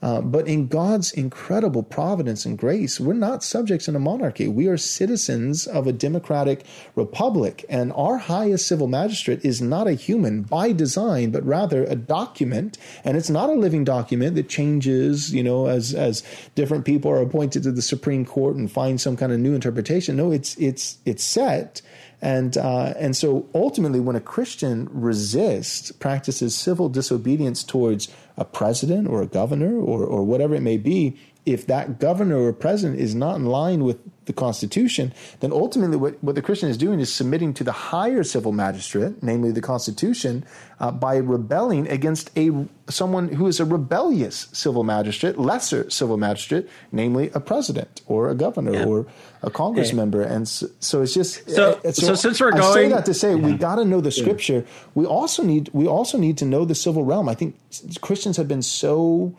uh, but in God's incredible providence and grace, we're not subjects in a monarchy. We are citizens of a democratic republic. And our highest civil magistrate is not a human by design, but rather a document. And it's not a living document that changes, you know, as, as different people are appointed to the Supreme Court and find some kind of new interpretation. No, it's, it's, it's set. And uh, and so ultimately, when a Christian resists, practices civil disobedience towards a president or a governor or, or whatever it may be, if that governor or president is not in line with the Constitution, then ultimately what, what the Christian is doing is submitting to the higher civil magistrate, namely the Constitution, uh, by rebelling against a someone who is a rebellious civil magistrate, lesser civil magistrate, namely a president or a governor yeah. or a Congress hey. member. And so, so, it's just so, uh, so, so since we're I going, say that to say yeah. we got to know the Scripture. Yeah. We also need we also need to know the civil realm. I think Christians have been so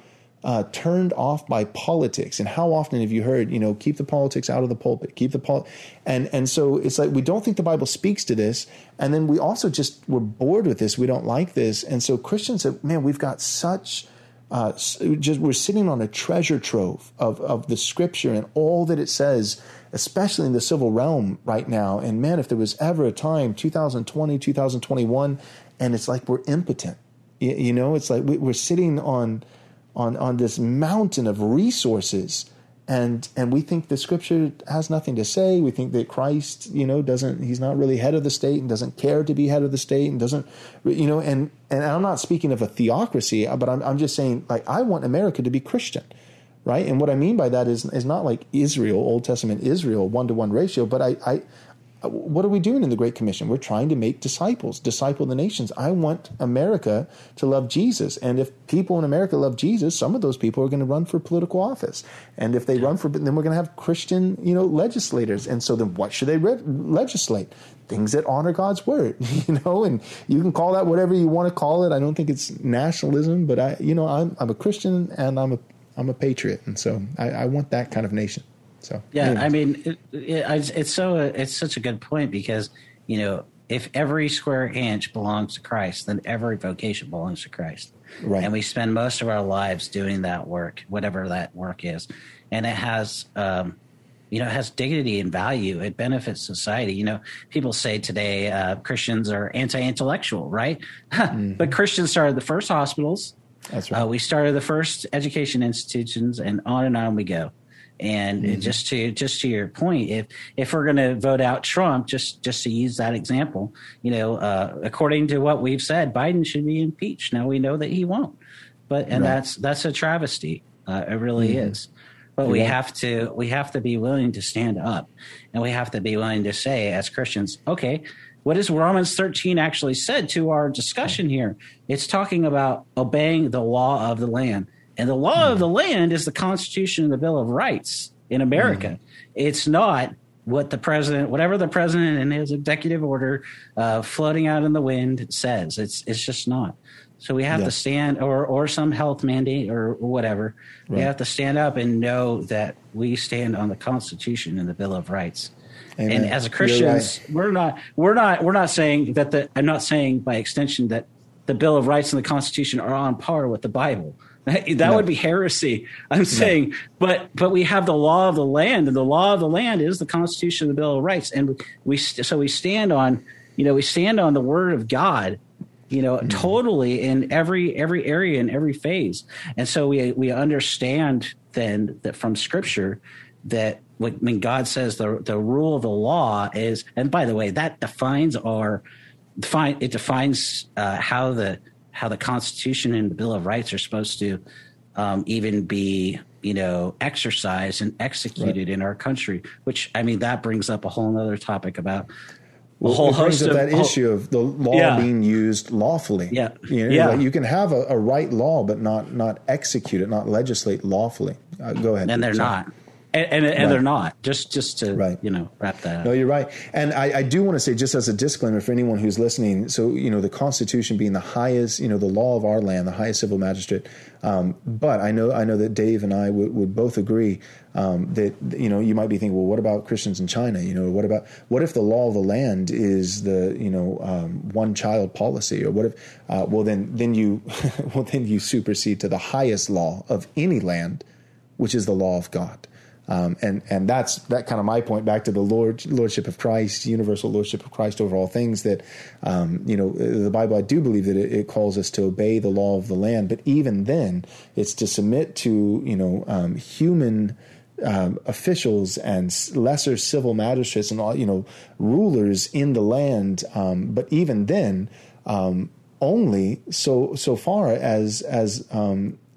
uh, turned off by politics. And how often have you heard, you know, keep the politics out of the pulpit, keep the pol, and and so it's like we don't think the Bible speaks to this, and then we also just we're bored with this, we don't like this, and so Christians have, man, we've got such. Uh, just we're sitting on a treasure trove of, of the scripture and all that it says, especially in the civil realm right now. And man, if there was ever a time, 2020, 2021, and it's like we're impotent You, you know, it's like we, we're sitting on on on this mountain of resources. And and we think the scripture has nothing to say. We think that christ you know doesn't he's not really head of the state and doesn't care to be head of the state and doesn't you know and and i'm not speaking of a theocracy but i'm, I'm just saying like i want america to be christian right? And what i mean by that is is not like israel old testament israel one to one ratio but i i what are we doing in the Great Commission? We're trying to make disciples, disciple the nations. I want America to love Jesus. And if people in America love Jesus, some of those people are going to run for political office. And if they run for, then we're going to have Christian, you know, legislators. And so then what should they re- legislate? Things that honor God's word, you know, and you can call that whatever you want to call it. I don't think it's nationalism, but I, you know, I'm, I'm a Christian and I'm a, I'm a patriot. And so I, I want that kind of nation. So yeah, anyways. I mean, it, it, it's so it's such a good point because you know if every square inch belongs to Christ, then every vocation belongs to Christ. Right. And we spend most of our lives doing that work, whatever that work is, and it has. Um, you know, it has dignity and value. It benefits society. You know, people say today uh, Christians are anti-intellectual, right? mm-hmm. but Christians started the first hospitals. That's right. Uh, we started the first education institutions, and on and on we go. And mm-hmm. just to just to your point, if if we're going to vote out Trump, just just to use that example, you know, uh, according to what we've said, Biden should be impeached. Now we know that he won't, but and right. that's that's a travesty. Uh, it really mm-hmm. is. But we have to we have to be willing to stand up, and we have to be willing to say, as Christians, okay, what does Romans 13 actually said to our discussion here? It's talking about obeying the law of the land. And the law mm. of the land is the Constitution and the Bill of Rights in America. Mm. It's not what the president, whatever the president in his executive order uh, floating out in the wind says. It's it's just not. So we have yeah. to stand, or or some health mandate or whatever. Right. We have to stand up and know that we stand on the Constitution and the Bill of Rights. Amen. And as a Christians, right. we're not we're not we're not saying that the I'm not saying by extension that the Bill of Rights and the Constitution are on par with the Bible. That no. would be heresy. I'm saying, no. but but we have the law of the land, and the law of the land is the Constitution, of the Bill of Rights, and we so we stand on, you know, we stand on the Word of God, you know, mm-hmm. totally in every every area in every phase, and so we we understand then that from Scripture that when God says the the rule of the law is, and by the way, that defines our define it defines uh, how the how the Constitution and the Bill of Rights are supposed to um, even be, you know, exercised and executed right. in our country. Which I mean, that brings up a whole other topic about well, whole host of that whole, issue of the law yeah. being used lawfully. Yeah, you know, yeah. Like you can have a, a, right law, but not not execute it, not legislate lawfully. Uh, go ahead. And they're Sorry. not and, and, and right. they're not just just to right. you know wrap that up. No, you're right, and I, I, do want to say just as a disclaimer for anyone who's listening. So you know the Constitution being the highest, you know the law of our land, the highest civil magistrate. Um, but I know I know that Dave and I would, would both agree um, that you know you might be thinking, well, what about Christians in China? You know, what about what if the law of the land is the you know um, one child policy, or what if uh, well then then you well then you supersede to the highest law of any land, which is the law of God. Um, and and that's that kind of my point back to the Lord lordship of Christ, universal lordship of Christ over all things. That um, you know the Bible, I do believe that it, it, calls us to obey the law of the land, but even then, it's to submit to you know um, human. Um, officials and lesser civil magistrates and all you know rulers in the land, um, but even then, um, only so so far as as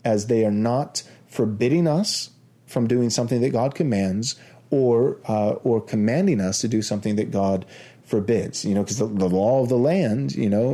as they are not forbidding us from doing something that God commands or uh, or commanding us to do something that God forbids. You know, because the, the, law of the land, you know,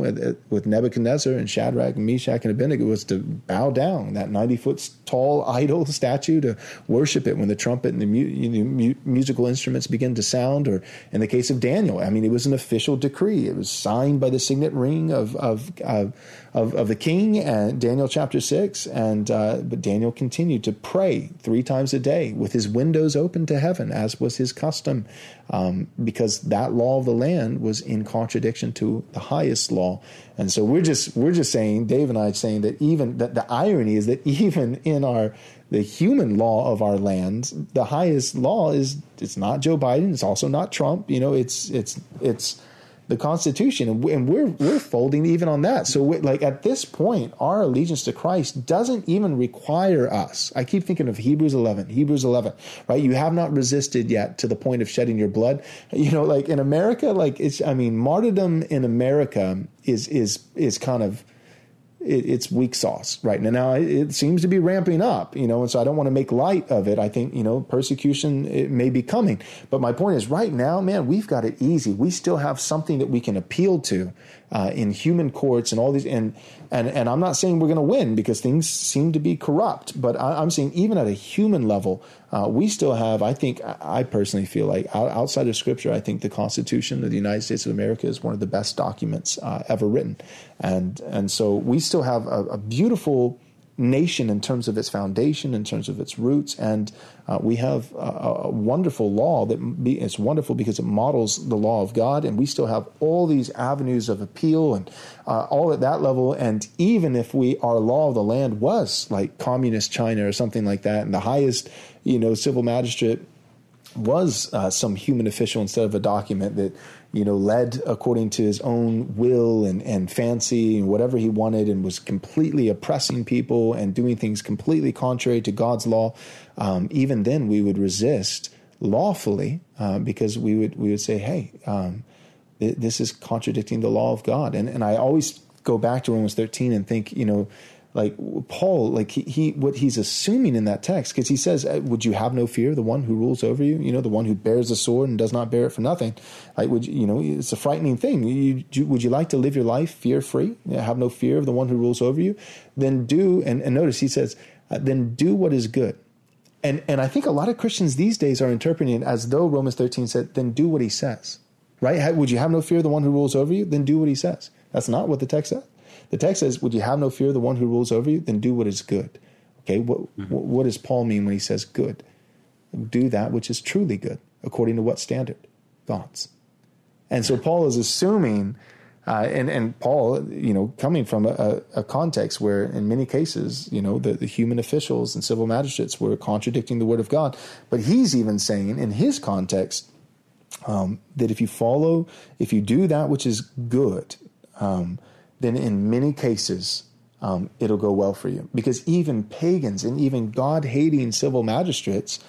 with Nebuchadnezzar and Shadrach and Meshach and Abednego was to bow down that ninety foot tall idol statue to worship it when the trumpet and the mu- you know, mu- musical instruments begin to sound. Or in the case of Daniel, I mean, it was an official decree. It was signed by the signet ring of of, of of, of the king and Daniel chapter six. And uh, but Daniel continued to pray three times a day with his windows open to heaven, as was his custom, um, because that law of the land was in contradiction to the highest law. And so we're just we're just saying, Dave and I saying that even that the irony is that even in our the human law of our land, the highest law is it's not Joe Biden, it's also not Trump. You know, it's it's it's the Constitution, and we're we're folding even on that. So, like at this point, our allegiance to Christ doesn't even require us. I keep thinking of Hebrews 11. Hebrews 11, right? You have not resisted yet to the point of shedding your blood. You know, like in America, like it's. I mean, martyrdom in America is is is kind of it, it's weak sauce right now. Now it seems to be ramping up, you know, and so I don't want to make light of it. I think you know persecution it may be coming, but my point is right now, man, we've got it easy. We still have something that we can appeal to uh, in human courts and all these and and and I'm not saying we're going to win because things seem to be corrupt, but I, am saying even at a human level, uh, we still have. I think I personally feel like outside of Scripture, I think the Constitution of the United States of America is one of the best documents uh, ever written, and and so we still have a, a beautiful nation in terms of its foundation, in terms of its roots, and uh, we have a, a, wonderful law that be, it's wonderful because it models the law of God, and we still have all these avenues of appeal and uh, all at that level. And even if we our law of the land was like communist China or something like that, and the highest you know civil magistrate was uh, some human official instead of a document that you know, led according to his own will and, and fancy and whatever he wanted and was completely oppressing people and doing things completely contrary to God's law, um, even then we would resist lawfully uh, because we would we would say, hey, um, th- this is contradicting the law of God. And and I always go back to Romans 13 and think, you know, like Paul, like he, he what he's assuming in that text, because he says, uh, "Would you have no fear, the one who rules over you? You know, the one who bears the sword and does not bear it for nothing. Like, would you, you know, it's a frightening thing. You, you, would you like to live your life fear free? Have no fear of the one who rules over you? Then do, and, and notice he says, uh, then do what is good. And and I think a lot of Christians these days are interpreting it as though Romans thirteen said, then do what he says. Right? Would you have no fear of the one who rules over you? Then do what he says. That's not what the text says. The text says, Would you have no fear of the one who rules over you? Then do what is good. Okay, what, mm-hmm. what does Paul mean when he says good? Do that which is truly good, according to what standard? God's. And so Paul is assuming, uh, and, and Paul, you know, coming from a, a, context where in many cases, you know, the, the human officials and civil magistrates were contradicting the word of God. But he's even saying in his context um, that if you follow, if you do that which is good, um, then in many cases, um, it'll go well for you. Because even pagans and even God hating civil magistrates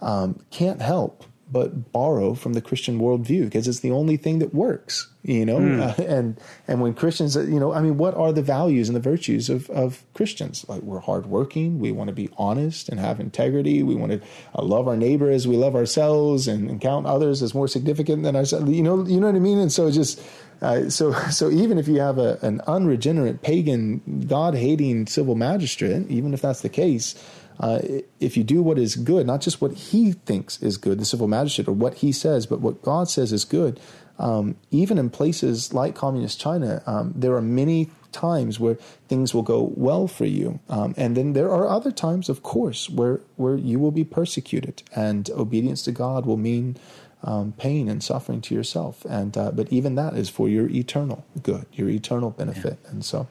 um, can't help but borrow from the Christian worldview because it's the only thing that works, you know. Mm. Uh, and and when Christians, you know, I mean, what are the values and the virtues of of Christians? Like we're hardworking, we want to be honest and have integrity, we want to uh, love our neighbor as we love ourselves, and, and, count others as more significant than ourselves. You know, you know what I mean. And so just uh, so, so even if you have a, an unregenerate, pagan, God-hating civil magistrate, even if that's the case, uh, if you do what is good, not just what he thinks is good, the civil magistrate, or what he says, but what God says is good, um, even in places like communist China, um, there are many times where things will go well for you, um, and then there are other times, of course, where where you will be persecuted, and obedience to God will mean um, pain and suffering to yourself. And uh, but even that is for your eternal good, your eternal benefit. Yeah. And so,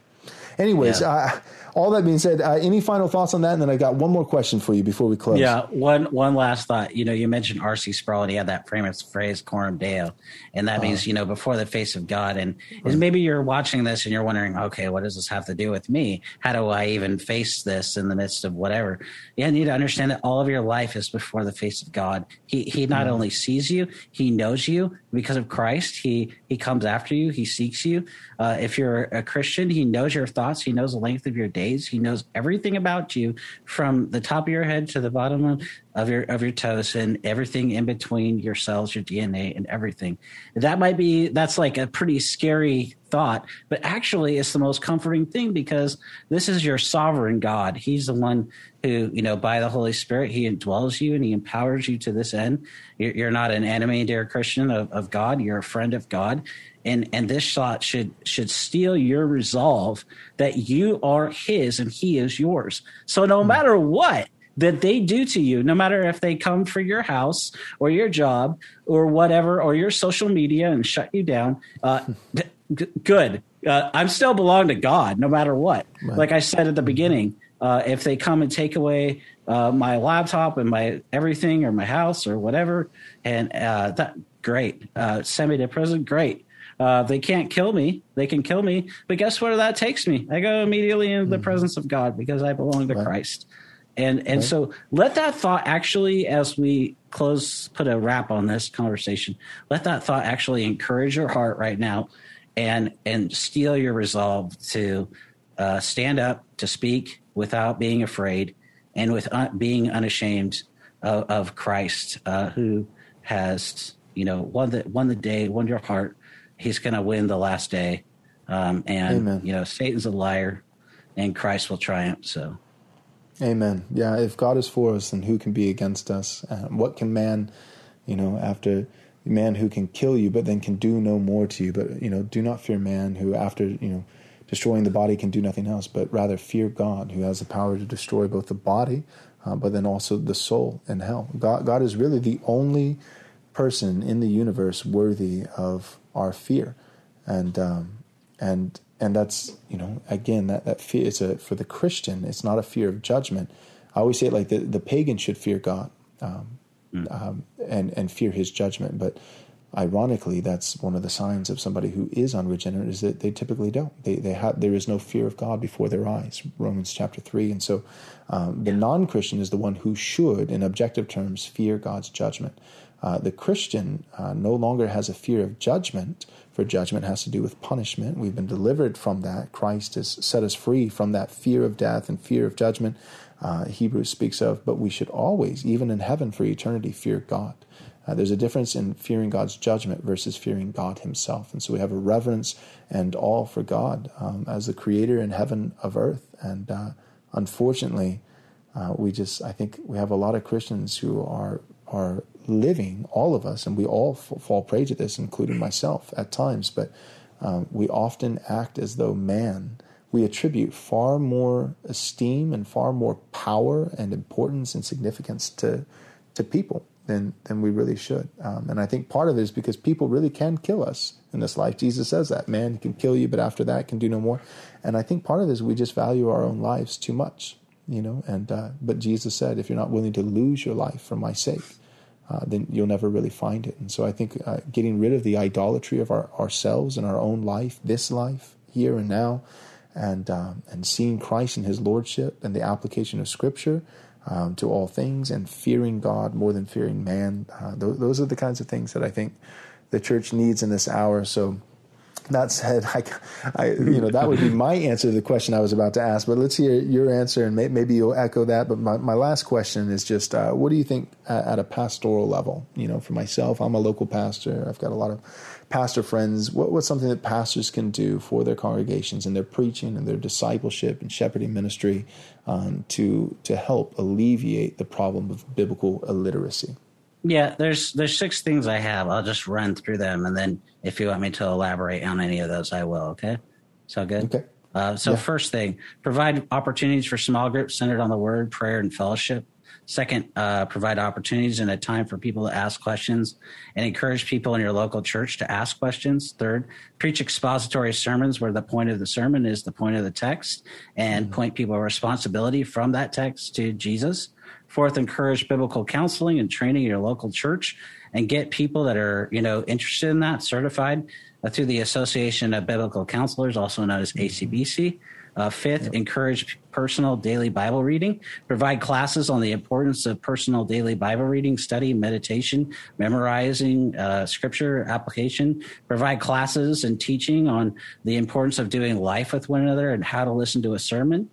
anyways, yeah. uh, all that being said, uh, any final thoughts on that? And then I got one more question for you before we close. Yeah, one one last thought. You know, you mentioned R.C. Sproul, and he had that famous phrase "coram deo," and that uh, means you know before the face of God. And right. maybe you're watching this and you're wondering, okay, what does this have to do with me? How do I even face this in the midst of whatever? You need to understand that all of your life is before the face of God. He He not mm. only sees you, He knows you because of Christ. He He comes after you. He seeks you. Uh, if you're a Christian, He knows your thoughts. He knows the length of your days. He knows everything about you from the top of your head to the bottom of, your of your toes and everything in between your cells, your DNA, and everything. That might be that's like a pretty scary thought, but actually it's the most comforting thing because this is your sovereign God. He's the one who, you know, by the Holy Spirit, He indwells you and He empowers you to this end. You're, you're not an enemy, dear Christian, of, of God. You're a friend of God and and this thought should should steel your resolve that you are his and he is yours. So no hmm. matter what that they do to you no matter if they come for your house or your job or whatever or your social media and shut you down uh, g- good. Uh, i'm still belong to god no matter what. Right. like i said at the beginning uh, if they come and take away uh, my laptop and my everything or my house or whatever and uh, that great. Uh, send me to prison great Uh, they can't kill me. They can kill me, but guess where that takes me? I go immediately into the mm-hmm. presence of God because I belong to right. Christ. And and right. so let that thought actually, as we close, put a wrap on this conversation. Let that thought actually encourage your heart right now, and and steel your resolve to uh, stand up to speak without being afraid, and with un- being unashamed of, of Christ, uh, who has you know won the won the day, won your heart. He's going to win the last day, um, and Amen. you know Satan's a liar, and Christ will triumph. So. Amen. Yeah, if God is for us, then who can be against us? Uh, what can man, you know, after man who can kill you, but then can do no more to you? But you know, do not fear man who, after you know, destroying the body, can do nothing else, but rather fear God, who has the power to destroy both the body, uh, but then also the soul in hell. God, God is really the only person in the universe worthy of our fear, and um, and and that's you know again that that fear is a for the Christian. It's not a fear of judgment. I always say it like the the pagan should fear God, um, mm. um, and and fear His judgment. But ironically, that's one of the signs of somebody who is unregenerate is that they typically don't. They they have there is no fear of God before their eyes. Romans chapter three, and so um, the non Christian is the one who should, in objective terms, fear God's judgment. Uh, the Christian uh, no longer has a fear of judgment, for judgment has to do with punishment. We've been delivered from that. Christ has set us free from that fear of death and fear of judgment. Uh, Hebrews speaks of, but we should always, even in heaven for eternity, fear God. Uh, there's a difference in fearing God's judgment versus fearing God Himself. And so we have a reverence and awe for God um, as the creator in heaven of earth. And uh, unfortunately, uh, we just, I think we have a lot of Christians who are, are living, all of us, and we all f- fall prey to this, including myself at times, but um, we often act as though man, we attribute far more esteem and far more power and importance and significance to, to people than, than we really should. Um, and I think part of it is because people really can kill us in this life. Jesus says that man can kill you, but after that can do no more. And I think part of it is we just value our own lives too much, you know. And uh, but Jesus said, if you're not willing to lose your life for my sake, uh, then you'll never really find it. And so I think uh, getting rid of the idolatry of our, ourselves and our own life, this life, here and now, and um, and seeing Christ and His lordship and the application of Scripture um, to all things, and fearing God more than fearing man. Uh, th- those are the kinds of things that I think the church needs in this hour. So that said, I, I, you know, that would be my answer to the question I was about to ask. But let's hear your answer, and may, maybe you'll echo that. But my, my last question is just, uh, what do you think at, at, a pastoral level? You know, for myself, I'm a local pastor. I've got a lot of pastor friends. What, what's something that pastors can do for their congregations and their preaching and their discipleship and shepherding ministry um, to to help alleviate the problem of biblical illiteracy? Yeah, there's there's six things I have. I'll just run through them, and then if you want me to elaborate on any of those, I will. Okay, so good. Okay. Uh, so yeah. first thing, provide opportunities for small groups centered on the Word, prayer, and fellowship. Second, uh, provide opportunities and a time for people to ask questions and encourage people in your local church to ask questions. Third, preach expository sermons where the point of the sermon is the point of the text and mm-hmm. point people responsibility from that text to Jesus. Fourth, encourage biblical counseling and training in your local church and get people that are, you know, interested in that certified uh, through the Association of Biblical Counselors, also known as ACBC. Uh, fifth, yep. encourage personal daily Bible reading. Provide classes on the importance of personal daily Bible reading, study, meditation, memorizing uh, scripture application. Provide classes and teaching on the importance of doing life with one another and how to listen to a sermon.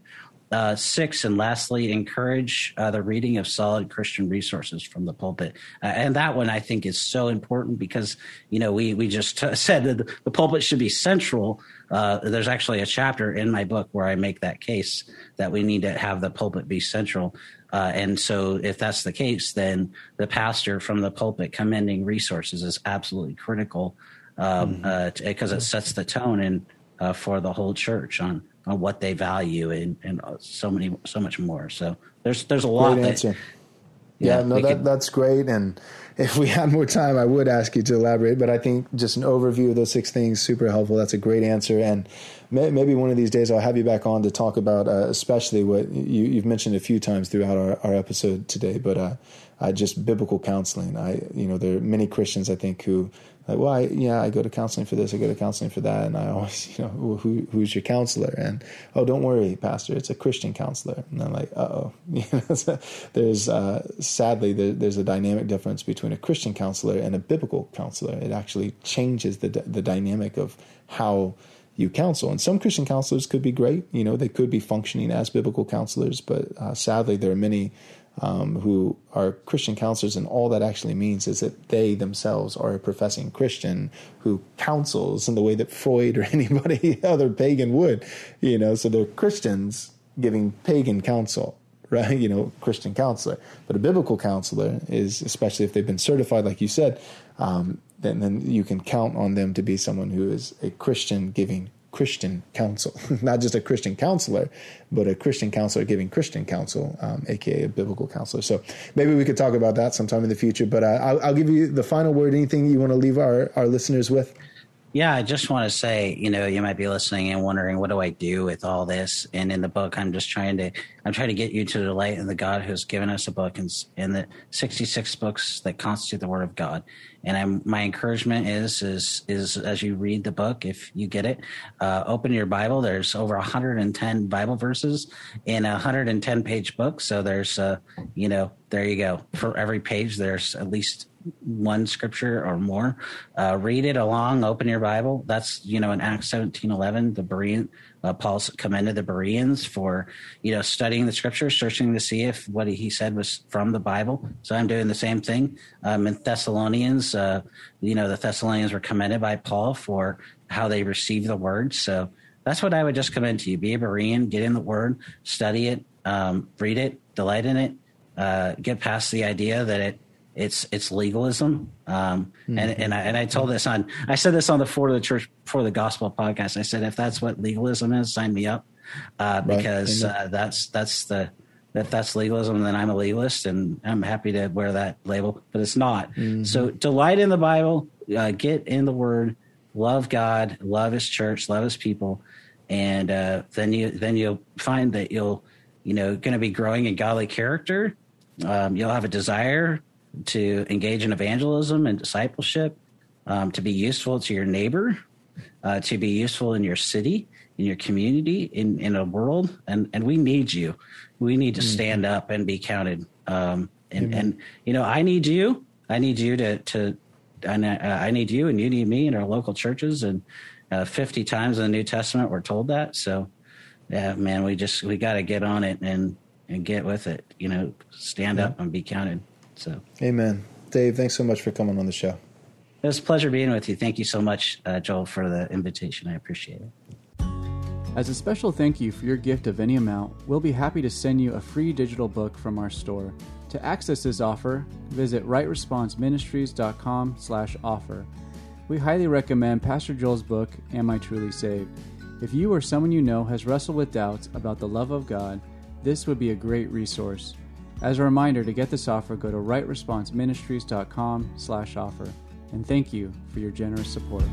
Uh, six, and lastly, encourage uh, the reading of solid Christian resources from the pulpit. Uh, and that one I think is so important because, you know, we, we just t- said that the pulpit should be central. Uh, there's actually a chapter in my book where I make that case that we need to have the pulpit be central. Uh, and so, if that's the case, then the pastor from the pulpit commending resources is absolutely critical because um, mm-hmm. Uh, it sets the tone and for the whole church on on what they value and, and so many so much more. So there's there's a lot. Great that, answer. Yeah, yeah no, that, could, that's great. And if we had more time, I would ask you to elaborate. But I think just an overview of those six things super helpful. That's a great answer. And may, maybe one of these days I'll have you back on to talk about, uh, especially what you, have mentioned a few times throughout our, our episode today. But uh, uh, just biblical counseling. I, you know, there are many Christians I think who like, well, I, yeah, I go to counseling for this, I go to counseling for that, and I always, you know, who, who's your counselor? And oh, don't worry, pastor, it's a Christian counselor. And I'm like, uh oh, there's uh, sadly there, there's a dynamic difference between a Christian counselor and a biblical counselor. It actually changes the the dynamic of how you counsel. And some Christian counselors could be great, you know, they could be functioning as biblical counselors, but uh, sadly, there are many um, who are Christian counselors, and all that actually means is that they themselves are a professing Christian who counsels in the way that Freud or anybody other pagan would, you know. So they're Christians giving pagan counsel, right? You know, Christian counselor. But a biblical counselor is, especially if they've been certified, like you said, um, then then you can count on them to be someone who is a Christian giving Christian counsel, not just a Christian counselor, but a Christian counselor giving Christian counsel, um, aka a biblical counselor. So maybe we could talk about that sometime in the future. But uh, I'll, I'll, give you the final word. Anything you want to leave our, our listeners with? Yeah, I just want to say, you know, you might be listening and wondering, what do I do with all this? And in the book, I'm just trying to, I'm trying to get you to delight in the God who's given us a book and in the 66 books that constitute the Word of God. And I'm, my encouragement is, is, is as you read the book, if you get it, uh, open your Bible. There's over 110 Bible verses in a 110 page book. So there's, uh, you know, there you go. For every page, there's at least one scripture or more. Uh, read it along. Open your Bible. That's you know in Acts seventeen eleven. The Berean uh, Paul commended the Bereans for you know studying the scriptures, searching to see if what he said was from the Bible. So I'm doing the same thing. Um, in Thessalonians, uh, you know the Thessalonians were commended by Paul for how they received the word. So that's what I would just commend to you. Be a Berean, get in the word, study it, um, read it, delight in it. Uh, get past the idea that it it's it's legalism. Um, mm-hmm. And and I, and I told this on I said this on the For the Church for the Gospel podcast. I said if that's what legalism is, sign me up uh, because right. uh, that's that's the that that's legalism. Then I'm a legalist, and I'm happy to wear that label. But it's not. Mm-hmm. So delight in the Bible, uh, get in the Word, love God, love His church, love His people, and uh, then you then you'll find that you'll you know going to be growing in godly character. Um, you'll have a desire to engage in evangelism and discipleship, um, to be useful to your neighbor, uh, to be useful in your city, in your community, in in a world, and and we need you. We need to mm-hmm. stand up and be counted. Um, and and you know, I need you. I need you to to. And uh, I need you, and you need me in our local churches. And uh, 50 times in the New Testament, we're told that. So, yeah, man, we just we got to get on it and and get with it. You know, stand yeah. up and be counted. So, amen. Dave, thanks so much for coming on the show. It was a pleasure being with you. Thank you so much, uh, Joel, for the invitation. I appreciate it. As a special thank you for your gift of any amount, we'll be happy to send you a free digital book from our store. To access this offer, visit rightresponseministries.com slash offer. We highly recommend Pastor Joel's book, Am I Truly Saved? If you or someone you know has wrestled with doubts about the love of God, this would be a great resource. As a reminder, to get this offer, go to rightresponseministries.com slash offer. And thank you for your generous support.